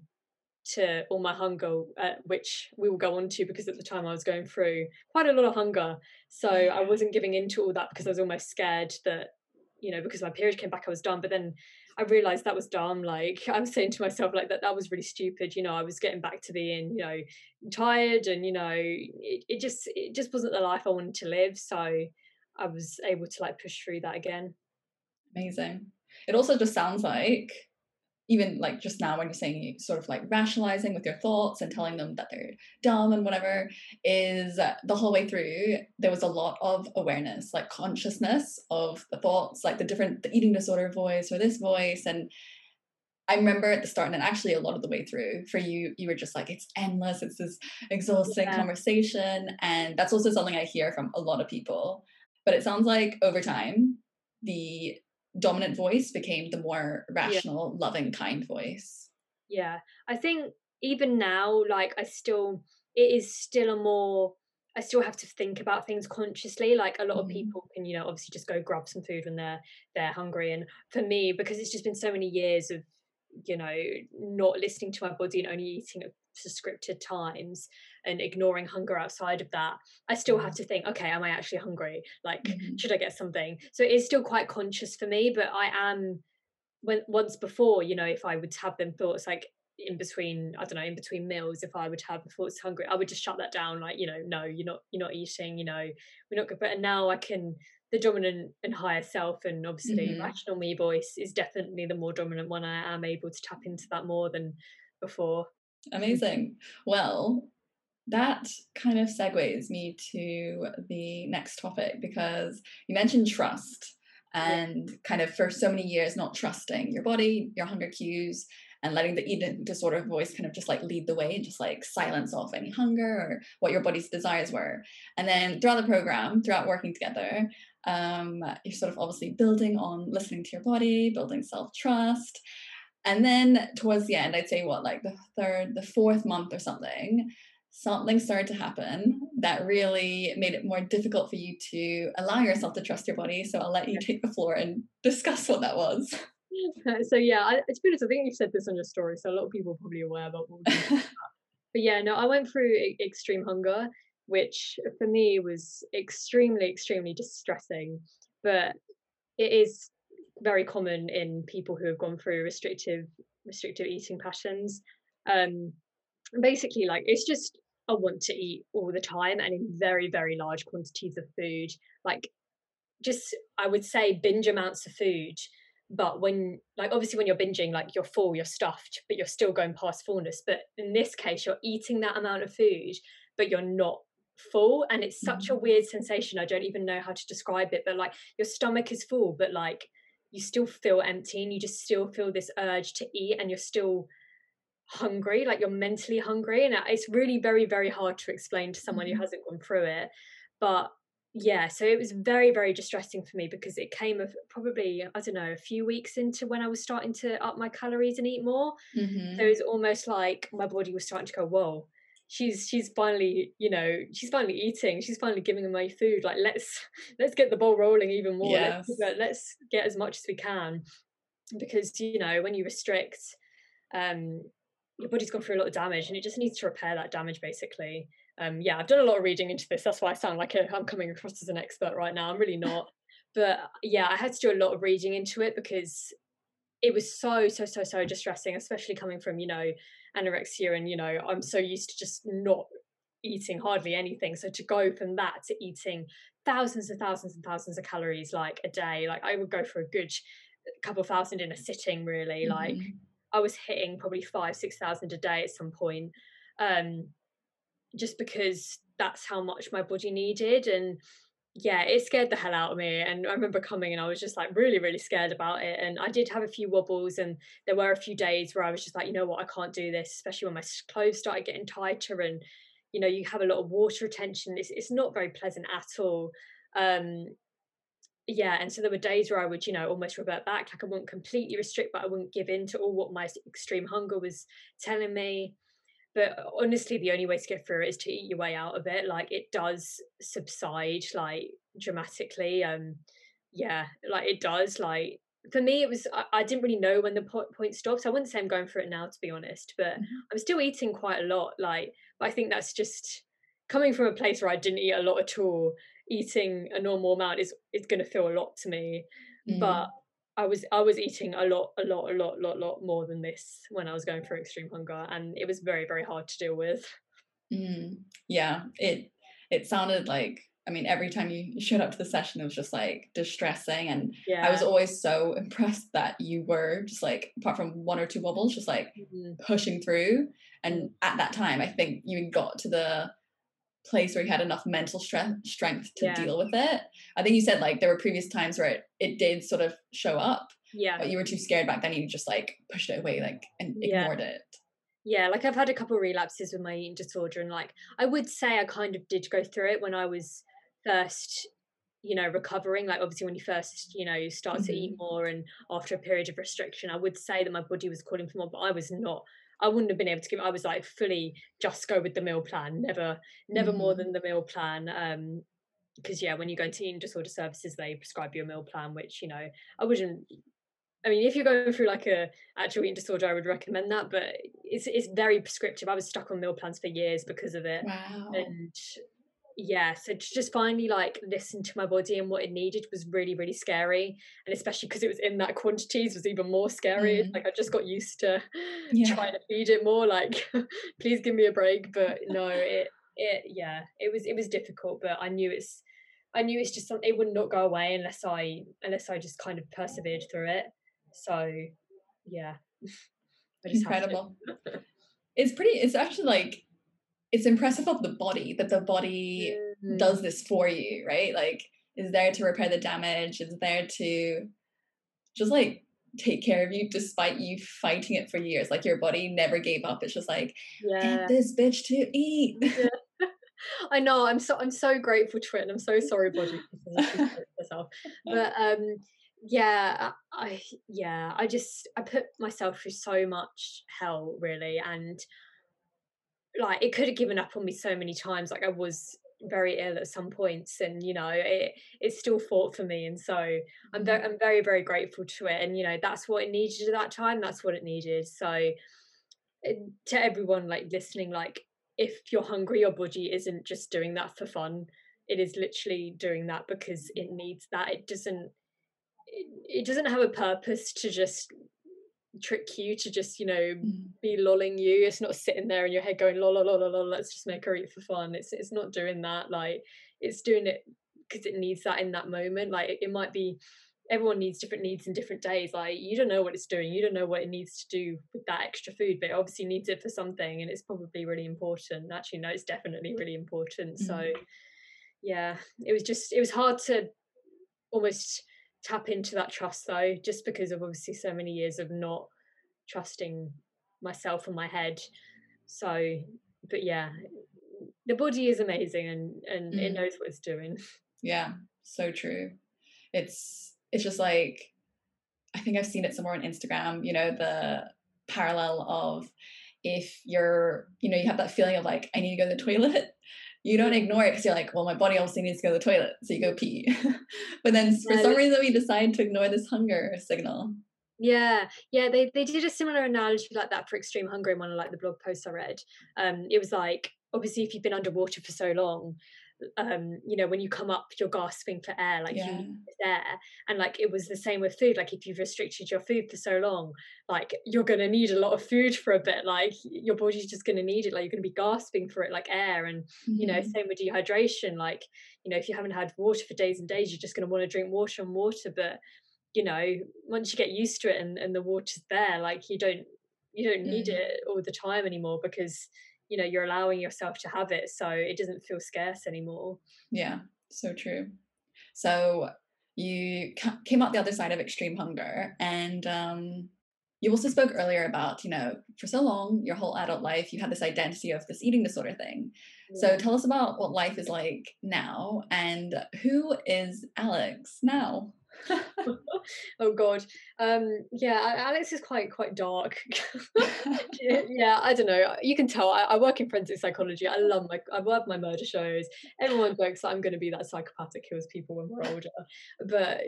to all my hunger, uh, which we will go on to because at the time I was going through quite a lot of hunger. So I wasn't giving in to all that because I was almost scared that, you know, because my period came back, I was done. But then I realized that was dumb. Like I was saying to myself, like that that was really stupid. You know, I was getting back to being, you know, tired, and you know, it, it just it just wasn't the life I wanted to live. So I was able to like push through that again. Amazing. It also just sounds like even like just now when you're saying sort of like rationalizing with your thoughts and telling them that they're dumb and whatever is the whole way through there was a lot of awareness like consciousness of the thoughts like the different the eating disorder voice or this voice and I remember at the start and actually a lot of the way through for you, you were just like, it's endless. It's this exhausting yeah. conversation. And that's also something I hear from a lot of people. But it sounds like over time, the dominant voice became the more rational, yeah. loving, kind voice. Yeah. I think even now, like I still it is still a more I still have to think about things consciously. Like a lot mm-hmm. of people can, you know, obviously just go grab some food when they're they're hungry. And for me, because it's just been so many years of, you know, not listening to my body and only eating at prescripted times, and ignoring hunger outside of that i still have mm. to think okay am i actually hungry like mm-hmm. should i get something so it's still quite conscious for me but i am when once before you know if i would have them thoughts like in between i don't know in between meals if i would have thoughts hungry i would just shut that down like you know no you're not you're not eating you know we're not good but now i can the dominant and higher self and obviously mm-hmm. rational me voice is definitely the more dominant one i am able to tap into that more than before amazing well that kind of segues me to the next topic because you mentioned trust and kind of for so many years not trusting your body, your hunger cues, and letting the eating disorder voice kind of just like lead the way and just like silence off any hunger or what your body's desires were. And then throughout the program, throughout working together, um, you're sort of obviously building on listening to your body, building self trust. And then towards the end, I'd say what, like the third, the fourth month or something, something started to happen that really made it more difficult for you to allow yourself to trust your body. So I'll let you take the floor and discuss what that was. so yeah, I, to be honest, I think you said this on your story, so a lot of people are probably aware about what. but yeah, no, I went through extreme hunger, which for me was extremely, extremely distressing. But it is very common in people who have gone through restrictive restrictive eating patterns. Um, basically, like it's just I want to eat all the time and in very, very large quantities of food. Like, just I would say binge amounts of food but when like obviously when you're binging like you're full you're stuffed but you're still going past fullness but in this case you're eating that amount of food but you're not full and it's such a Mm. weird sensation i don't even know how to describe it but like your stomach is full but like you still feel empty and you just still feel this urge to eat and you're still hungry like you're mentally hungry and it's really very very hard to explain to someone who hasn't gone through it but yeah so it was very very distressing for me because it came of probably i don't know a few weeks into when i was starting to up my calories and eat more Mhm. so it was almost like my body was starting to go whoa she's she's finally you know she's finally eating she's finally giving me food like let's let's get the ball rolling even more let's, let's get as much as we can. Because you know when you restrict um your body's gone through a lot of damage and it just needs to repair that damage basically. Um yeah i've done a lot of reading into this. That's why i sound like i'm coming across as an expert right now. I'm really not. But yeah i had to do a lot of reading into it because it was so so so so distressing especially coming from you know anorexia and you know i'm so used to just not eating hardly anything. So to go from that to eating thousands and thousands and thousands of calories like a day like i would go for a good couple thousand in a sitting really like Mhm. I was hitting probably five, six thousand a day at some point, um, just because that's how much my body needed. And yeah, it scared the hell out of me. And I remember coming and I was just like really, really scared about it. And I did have a few wobbles, and there were a few days where I was just like, you know what, I can't do this, especially when my clothes started getting tighter and you know you have a lot of water retention. It's it's not very pleasant at all. Um, yeah and so there were days where i would you know almost revert back like i wouldn't completely restrict but i wouldn't give in to all what my extreme hunger was telling me but honestly the only way to get through it is to eat your way out of it like it does subside like dramatically um yeah like it does like for me it was i, I didn't really know when the po- point stops i wouldn't say i'm going for it now to be honest but Mhm. i'm still eating quite a lot like but i think that's just coming from a place where i didn't eat a lot at all eating a normal amount is is going to feel a lot to me Mm. but i was i was eating a lot a lot a lot lot lot more than this when i was going through extreme hunger and it was very very hard to deal with Mm, yeah, it it sounded like I mean every time you showed up to the session it was just like distressing and yeah I was always so impressed that you were just like apart from one or two wobbles just like Mhm. pushing through and at that time I think you got to the place where you had enough mental strength strength to Yeah. deal with it. I think you said like there were previous times where it, it did sort of show up yeah but you were too scared back then you just like pushed it away like and Yeah. ignored it. yeah like i've had a couple relapses with my eating disorder and like i would say i kind of did go through it when i was first you know recovering like obviously when you first you know start to eat mm-hmm. more and after a period of restriction i would say that my body was calling for more but i was not i wouldn't have been able to give i was like fully just go with the meal plan never never more Mhm. than the meal plan um because yeah when you go into eating disorder services they prescribe you a meal plan which you know i wouldn't I mean, if you're going through like a actual eating disorder, I would recommend that. But it's it's very prescriptive. I was stuck on meal plans for years because of it, Wow. and yeah, so to just finally like listen to my body and what it needed was really really scary, and especially because it was in that quantities was even more scary. Mm. Like I just got used to Yeah. trying to feed it more. Like, please give me a break. But no, it it yeah, it was it was difficult. But I knew it's I knew it's just something it would not go away unless I unless I just kind of persevered through it. So yeah. I just have to. Incredible. It's pretty it's actually like it's impressive of the body that the body Mm, does this for you, right? Like is there to repair the damage, is there to just like take care of you despite you fighting it for years. Like your body never gave up. It's just like yeah. get this bitch to eat. I know. I'm so I'm so grateful to it, and I'm so sorry, body, myself. But um, yeah, I yeah, I just I put myself through so much hell, really, and like it could have given up on me so many times. Like I was very ill at some points, and you know it it still fought for me, and so I'm very mm. I'm very very grateful to it, and you know that's what it needed at that time. That's what it needed. So uh, to everyone like listening, like if you're hungry, your body isn't just doing that for fun. It is literally doing that because it mm. needs that. It doesn't. It, it doesn't have a purpose to just trick you to just you know Mm. be lolling you. It's not sitting there in your head going lol lol lol lol. Let's just make her eat for fun. It's it's not doing that. Like it's doing it because it needs that in that moment. Like it, it might be everyone needs different needs in different days like you don't know what it's doing you don't know what it needs to do with that extra food but it obviously needs it for something and it's probably really important actually no it's definitely really important mm-hmm. so yeah it was just it was hard to almost tap into that trust though just because of obviously so many years of not trusting myself and my head. So but yeah the body is amazing and and mm. it knows what it's doing. Yeah so true. It's it's just like I think I've seen it somewhere on Instagram, you know, the parallel of if you're, you know, you have that feeling of like, I need to go to the toilet, you don't ignore it because you're like, well, my body obviously needs to go to the toilet. So you go pee. but then for some reason, we decide to ignore this hunger signal. Yeah, yeah, they, they did a similar analogy like that for extreme hunger in one of like the blog posts I read. Um, it was like obviously if you've been underwater for so long, um you know when you come up you're gasping for air like yeah. you need air and like it was the same with food like if you've restricted your food for so long like you're going to need a lot of food for a bit like your body's just going to need it like you're going to be gasping for it like air and mm-hmm. you know mm-hmm. same with dehydration like you know if you haven't had water for days and days you're just going to want to drink water and water but you know once you get used to it and, and the water's there like you don't you don't need mm. it all the time anymore because you know you're allowing yourself to have it so it doesn't feel scarce anymore. Yeah so true. So you came out the other side of extreme hunger and um, you also spoke earlier about you know for so long your whole adult life you had this identity of this eating disorder thing. Yeah. so tell us about what life is like now and who is alex now oh god. Um yeah alex is quite quite dark. Yeah i don't know. You can tell I, I, work in forensic psychology. I love my i love my murder shows. Everyone jokes that i'm going to be that psychopath that kills people when we're older. But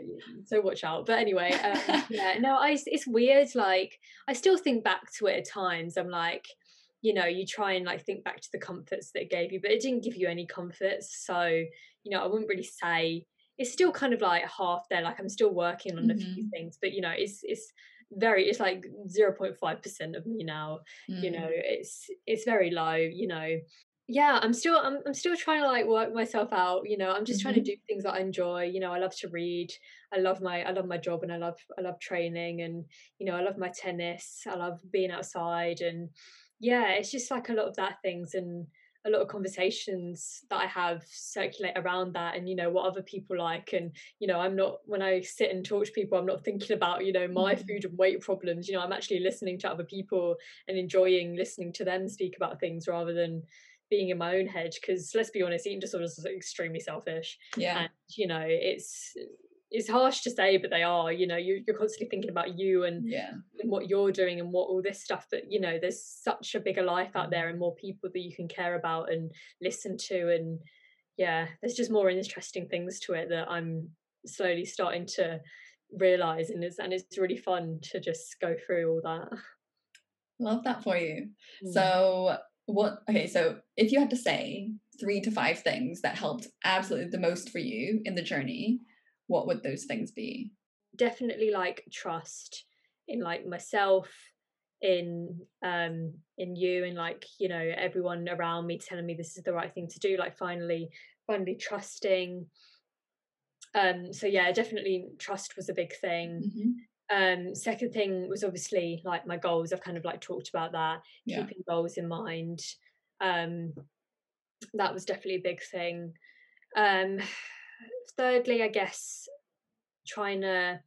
so watch out. But anyway um, yeah no i it's weird like i still think back to it at times. I'm like you know you try and like think back to the comforts that it gave you but it didn't give you any comforts. So you know i wouldn't really say it's still kind of like half there like i'm still working on mm-hmm. a few mm-hmm. things but you know it's it's very it's like 0.5% of me now mm. you know mm. it's it's very low you know yeah i'm still I'm, I'm still trying to like work myself out you know i'm just mm-hmm. trying to mm-hmm. do things that i enjoy you know i love to read i love my i love my job and i love i love training and you know i love my tennis i love being outside and yeah it's just like a lot of that things and a lot of conversations that I have circulate around that and you know what other people like and you know I'm not when I sit and talk to people I'm not thinking about you know my mm. food and weight problems you know I'm actually listening to other people and enjoying listening to them speak about things rather than being in my own head because let's be honest eating disorders is extremely selfish yeah and you know it's it's harsh to say, but they are. You know, you're, you're constantly thinking about you and, yeah. and what you're doing and what all this stuff. But you know, there's such a bigger life out there and more people that you can care about and listen to. And yeah, there's just more interesting things to it that I'm slowly starting to realize, and it's and it's really fun to just go through all that. Love that for you. Mm. So what? Okay, so if you had to say three to five things that helped absolutely the most for you in the journey what would those things be? Definitely like trust in like myself in um in you and like you know everyone around me telling me this is the right thing to do like finally finally trusting. Um so yeah definitely trust was a big thing. Mm-hmm. um second thing was obviously like my goals i've kind of like talked about that yeah. keeping goals in mind. Um that was definitely a big thing. Um thirdly, I guess trying to,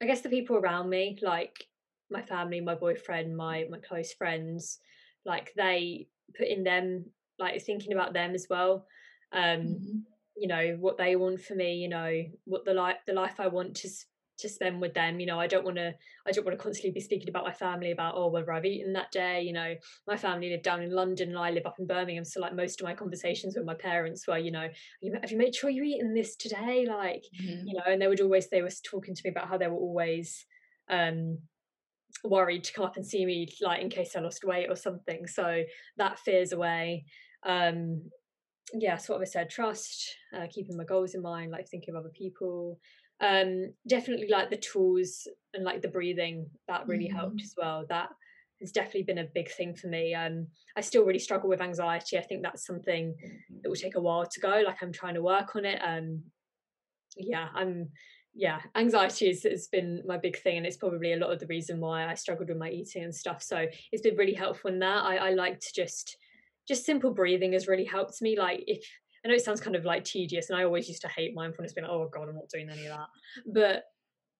I guess the people around me, like my family, my boyfriend, my my close friends, like they put in them, like thinking about them as well. Um, mm-hmm. You know what they want for me. You know what the life the life I want to to spend with them you know i don't want to i don't want to constantly be speaking about my family about oh whether i've eaten that day you know. My family live down in london and i live up in birmingham so like most of my conversations with my parents were you know have you made sure you're eating this today? Like mm-hmm. you know and they would always they were talking to me about how they were always um worried to come up and see me like in case i lost weight or something so that fears away. Um yeah so what i said? Trust uh, keeping my goals in mind like thinking of other people um definitely like the tools and like the breathing that really mm-hmm. helped as well that has definitely been a big thing for me um i still really struggle with anxiety i think that's something that will take a while to go like i'm trying to work on it um yeah i'm yeah, anxiety has, has been my big thing, and it's probably a lot of the reason why I struggled with my eating and stuff. So it's been really helpful in that. I, I like to just just simple breathing has really helped me. Like if I know it sounds kind of like tedious, and I always used to hate mindfulness, being like, oh god, I'm not doing any of that. But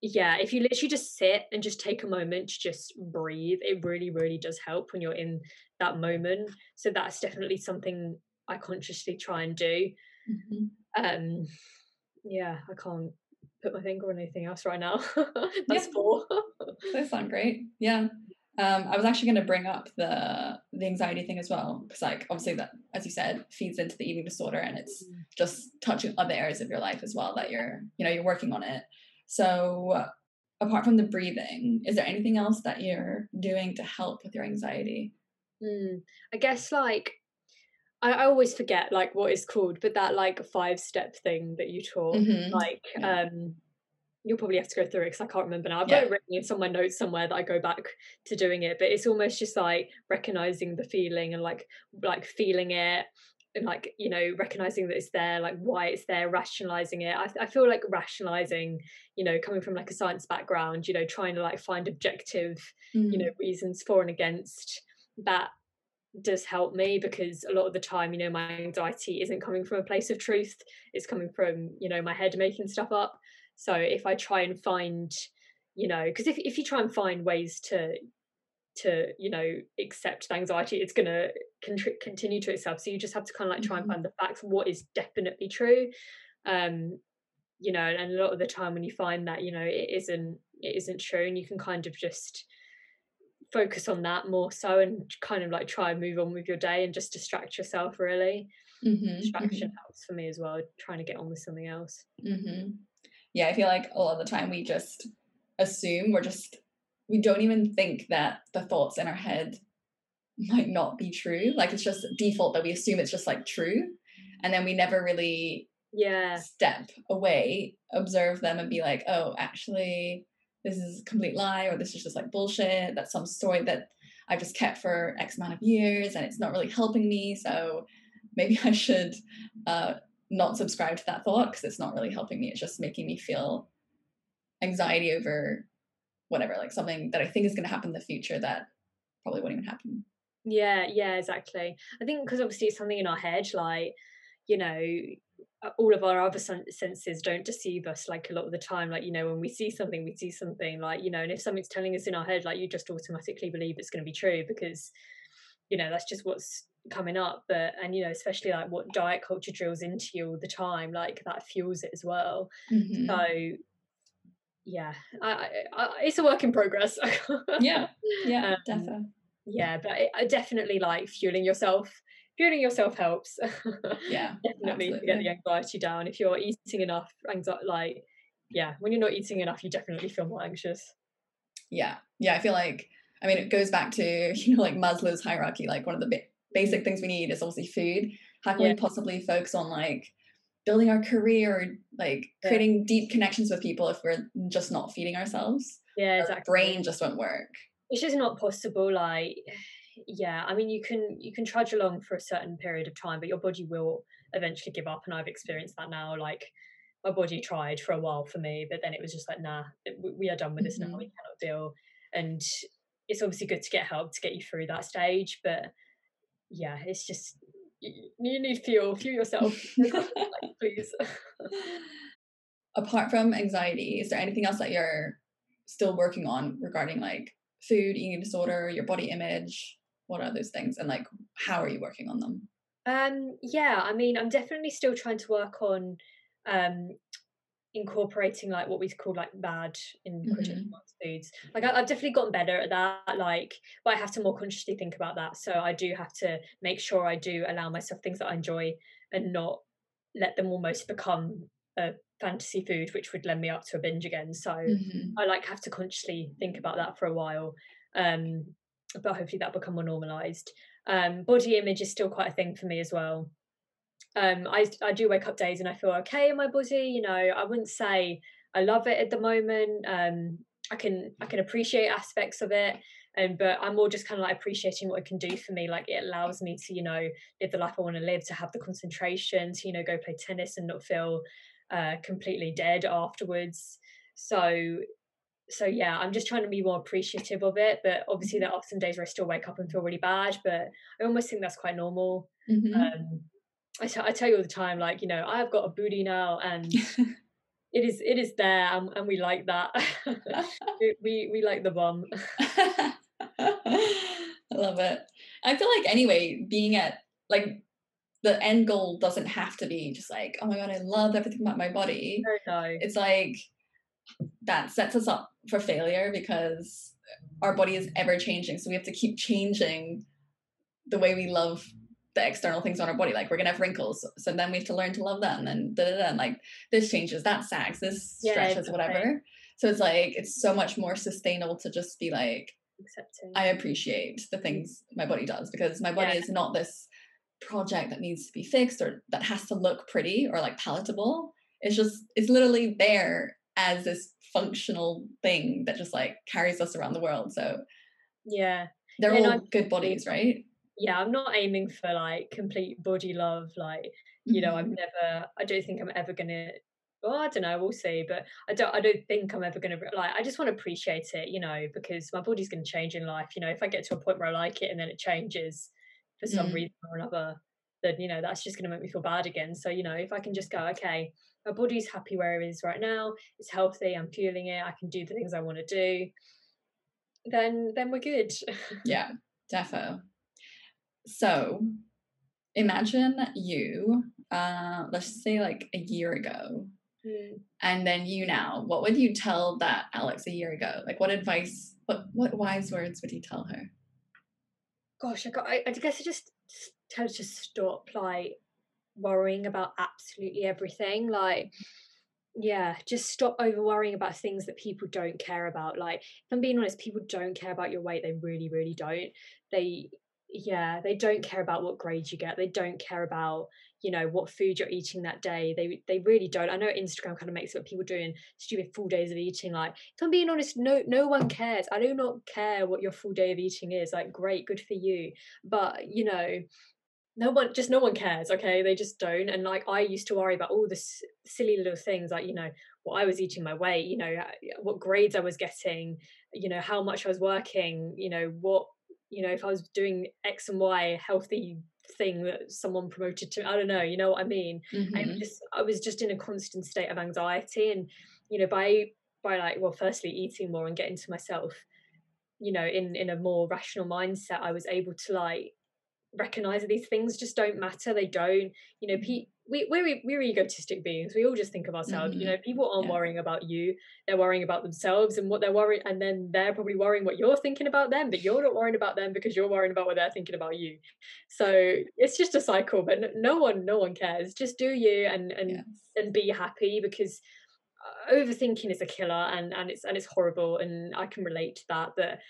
yeah, if you literally just sit and just take a moment to just breathe, it really, really does help when you're in that moment. So that's definitely something I consciously try and do. Mm-hmm. Um, yeah, I can't put my finger on anything else right now. That's yeah. four. Those sound great. Yeah. Um, I was actually going to bring up the the anxiety thing as well because, like, obviously that, as you said, feeds into the eating disorder, and it's mm. just touching other areas of your life as well that you're, you know, you're working on it. So, apart from the breathing, is there anything else that you're doing to help with your anxiety? Mm, I guess like I, I, always forget like what it's called, but that like five step thing that you taught, mm-hmm. like yeah. um you'll probably have to go through it because I can't remember now. I've yeah. got it written in some of my notes somewhere that I go back to doing it, but it's almost just like recognizing the feeling and like like feeling it and like you know recognizing that it's there like why it's there rationalizing it I, I feel like rationalizing you know coming from like a science background you know trying to like find objective mm. you know reasons for and against that does help me because a lot of the time you know my anxiety isn't coming from a place of truth it's coming from you know my head making stuff up so if i try and find you know because if, if you try and find ways to to you know accept the anxiety it's going to con- continue to itself so you just have to kind of like try mm-hmm. and find the facts what is definitely true um you know and a lot of the time when you find that you know it isn't it isn't true and you can kind of just focus on that more so and kind of like try and move on with your day and just distract yourself really mm-hmm, distraction mm-hmm. helps for me as well trying to get on with something else mm-hmm. Yeah i feel like a lot of the time we just assume we're just we don't even think that the thoughts in our head might not be true. Like it's just default that we assume it's just like true. And then we never really yeah. step away observe them and be like oh actually this is a complete lie or this is just like bullshit. That's some story that i've just kept for x amount of years and it's not really helping me so maybe i should uh, not subscribe to that thought because it's not really helping me. It's just making me feel anxiety over whatever like something that i think is going to happen in the future that probably won't even happen. Yeah yeah exactly. I think because obviously it's something in our head like you know all of our other senses don't deceive us like a lot of the time. Like you know when we see something we see something like you know and if something's telling us in our head like you just automatically believe it's going to be true because you know that's just what's coming up but and you know especially like what diet culture drills into you all the time like that fuels it as well mm-hmm. so yeah I, I, it's a work in progress yeah yeah um, definitely yeah but it, definitely like fueling yourself fueling yourself helps. Yeah, definitely absolutely. to get the anxiety down. If you're eating enough, anxiety, like yeah, when you're not eating enough, you definitely feel more anxious. Yeah, yeah. I feel like I mean it goes back to you know like Maslow's hierarchy. Like one of the ba- basic things we need is obviously food. How can yeah. we possibly focus on like building our career, like yeah. creating deep connections with people if we're just not feeding ourselves? Yeah, exactly. Our brain just won't work. It's just not possible. Like yeah i mean you can you can trudge along for a certain period of time but your body will eventually give up and i've experienced that now like my body tried for a while for me but then it was just like nah we are done with this mm-hmm. now we cannot deal and it's obviously good to get help to get you through that stage but yeah it's just you, you need fuel fuel yourself. Please. Apart from anxiety is there anything else that you're still working on regarding like food eating disorder your body image? What are those things and like how are you working on them? Um yeah i mean i'm definitely still trying to work on um incorporating like what we call like bad in mm-hmm. foods like I, have definitely gotten better at that like but i have to more consciously think about that so i do have to make sure i do allow myself things that i enjoy and not let them almost become a fantasy food which would lend me up to a binge again so mm-hmm. i like have to consciously think about that for a while um but hopefully that'll become more normalized. Um, body image is still quite a thing for me as well. Um, I I do wake up days and I feel okay in my body. You know, I wouldn't say I love it at the moment. Um, I can I can appreciate aspects of it, and but I'm more just kind of like appreciating what it can do for me. Like it allows me to you know live the life I want to live, to have the concentration, to you know go play tennis and not feel uh, completely dead afterwards. So so yeah, I'm just trying to be more appreciative of it. But obviously, there are some days where I still wake up and feel really bad. But I almost think that's quite normal. Mm-hmm. Um, I, t- I tell you all the time, like you know, I've got a booty now, and it is it is there, and, and we like that. we we like the bum. I love it. I feel like anyway, being at like the end goal doesn't have to be just like, oh my god, I love everything about my body. No, no. It's like that sets us up for failure because our body is ever changing. So we have to keep changing the way we love the external things on our body. Like we're gonna have wrinkles, so then we have to learn to love that. And then da da da. And like this changes, that sags, this yeah, stretches, exactly. whatever. So it's like it's so much more sustainable to just be like, accepting. I appreciate the things my body does because my body yeah. is not this project that needs to be fixed or that has to look pretty or like palatable. It's just it's literally there as this functional thing that just like carries us around the world. So yeah, they're all good bodies, right? Yeah, I'm not aiming for like complete body love. Like you know, I'm mm-hmm. never. I don't think I'm ever gonna. Well, I don't know. We'll see, but I don't. I don't think I'm ever gonna like. I just want to appreciate it, you know, because my body's gonna change in life. You know, if I get to a point where I like it and then it changes for some mm. reason or another, then you know that's just gonna make me feel bad again. So you know, if I can just go, okay, my body's happy where it is right now it's healthy i'm fueling it i can do the things i want to do then then we're good yeah defo so imagine you uh let's say like a year ago mm. and then you now what would you tell that alex a year ago? Like what advice what what wise words would you tell her? Gosh i got i, I guess i just tell her to stop like worrying about absolutely everything like yeah just stop over worrying about things that people don't care about like if i'm being honest people don't care about your weight they really really don't. They yeah they don't care about what grades you get they don't care about you know what food you're eating that day they they really don't. I know instagram kind of makes it people doing stupid full days of eating like if i'm being honest no no one cares. I do not care what your full day of eating is like great good for you. But you know no one just no one cares okay? They just don't. And like i used to worry about all this silly little things like you know what i was eating my weight you know uh, what grades i was getting you know how much i was working you know what you know if i was doing x and y healthy thing that someone promoted to i don't know you know what i mean mm-hmm. i just i was just in a constant state of anxiety and you know by by like well firstly eating more and getting to myself you know in in a more rational mindset i was able to like recognize that these things just don't matter they don't you know pe- we, we're, we're egotistic beings we all just think of ourselves mm-hmm. you know people aren't yeah. worrying about you they're worrying about themselves and what they're worrying and then they're probably worrying what you're thinking about them but you're not worrying about them because you're worrying about what they're thinking about you so it's just a cycle but no one no one cares just do you and and yes. and be happy because uh, overthinking is a killer and and it's and it's horrible and i can relate to that but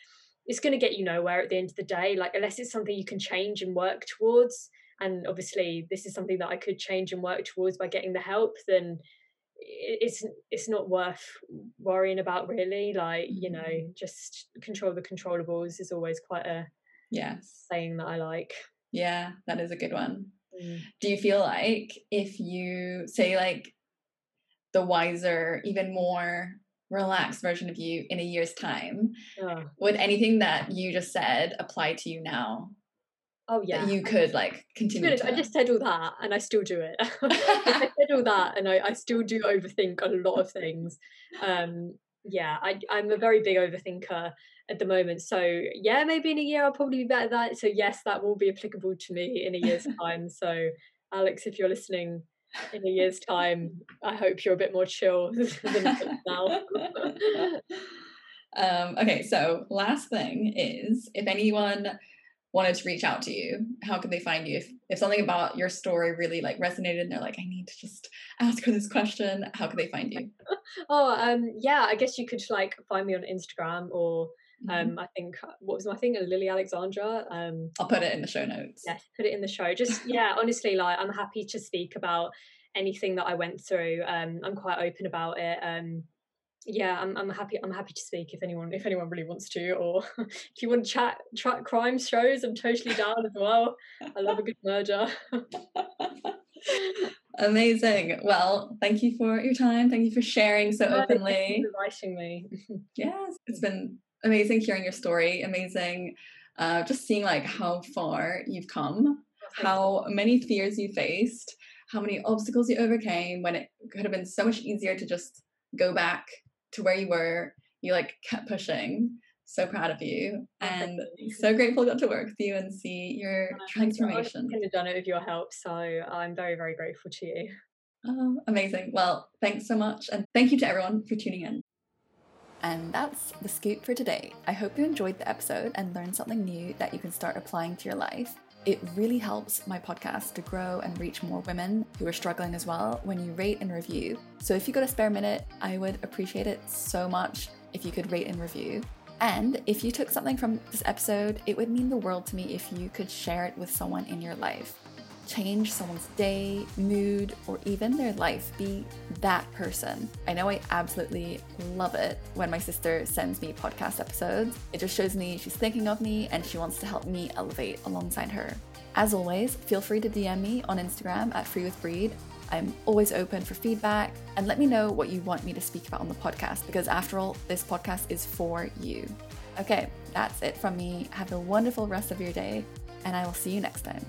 it's going to get you nowhere at the end of the day like unless it's something you can change and work towards and obviously this is something that i could change and work towards by getting the help then it's it's not worth worrying about really like you know mm-hmm. just control the controllables is always quite a yes saying that i like yeah that is a good one mm. do you feel like if you say like the wiser even more relaxed version of you in a year's time oh. would anything that you just said apply to you now oh yeah. you could like continue honest, i just said all that and i still do it. I said all that and I, I still do overthink a lot of things. Um yeah I, i'm a very big overthinker at the moment. So yeah maybe in a year i'll probably be better at that. So yes that will be applicable to me in a year's time. So alex if you're listening in a year's time, I hope you're a bit more chill than now. um, okay, so last thing is if anyone wanted to reach out to you, how can they find you? If if something about your story really like resonated and they're like, I need to just ask her this question, how can they find you? oh, um, yeah, I guess you could like find me on Instagram or Mm-hmm. Um, I think what was my thing, Lily Alexandra. Um, I'll put it in the show notes. Yes, put it in the show. Just yeah, honestly, like I'm happy to speak about anything that I went through. Um, I'm quite open about it. Um, yeah, I'm I'm happy. I'm happy to speak if anyone if anyone really wants to, or if you want to chat chat crime shows, I'm totally down as well. I love a good murder. Amazing. Well, thank you for your time. Thank you for sharing so no, openly. inviting me. yes, it's been amazing hearing your story. Amazing, uh, just seeing like how far you've come, oh, how many fears you faced, how many obstacles you overcame when it could have been so much easier to just go back to where you were. You like kept pushing so proud of you oh, and so grateful I got to work with you and see your oh, transformation. I couldn't have done it with your help, so I'm very, very grateful to you. Oh, amazing. Well, thanks so much. And thank you to everyone for tuning in. And that's the scoop for today. I hope you enjoyed the episode and learned something new that you can start applying to your life. It really helps my podcast to grow and reach more women who are struggling as well when you rate and review. So if you got a spare minute, I would appreciate it so much if you could rate and review. And if you took something from this episode, it would mean the world to me if you could share it with someone in your life. Change someone's day, mood, or even their life. Be that person. I know I absolutely love it when my sister sends me podcast episodes. It just shows me she's thinking of me and she wants to help me elevate alongside her. As always, feel free to DM me on Instagram at Free with Breed I'm always open for feedback and let me know what you want me to speak about on the podcast because, after all, this podcast is for you. Okay, that's it from me. Have a wonderful rest of your day, and I will see you next time.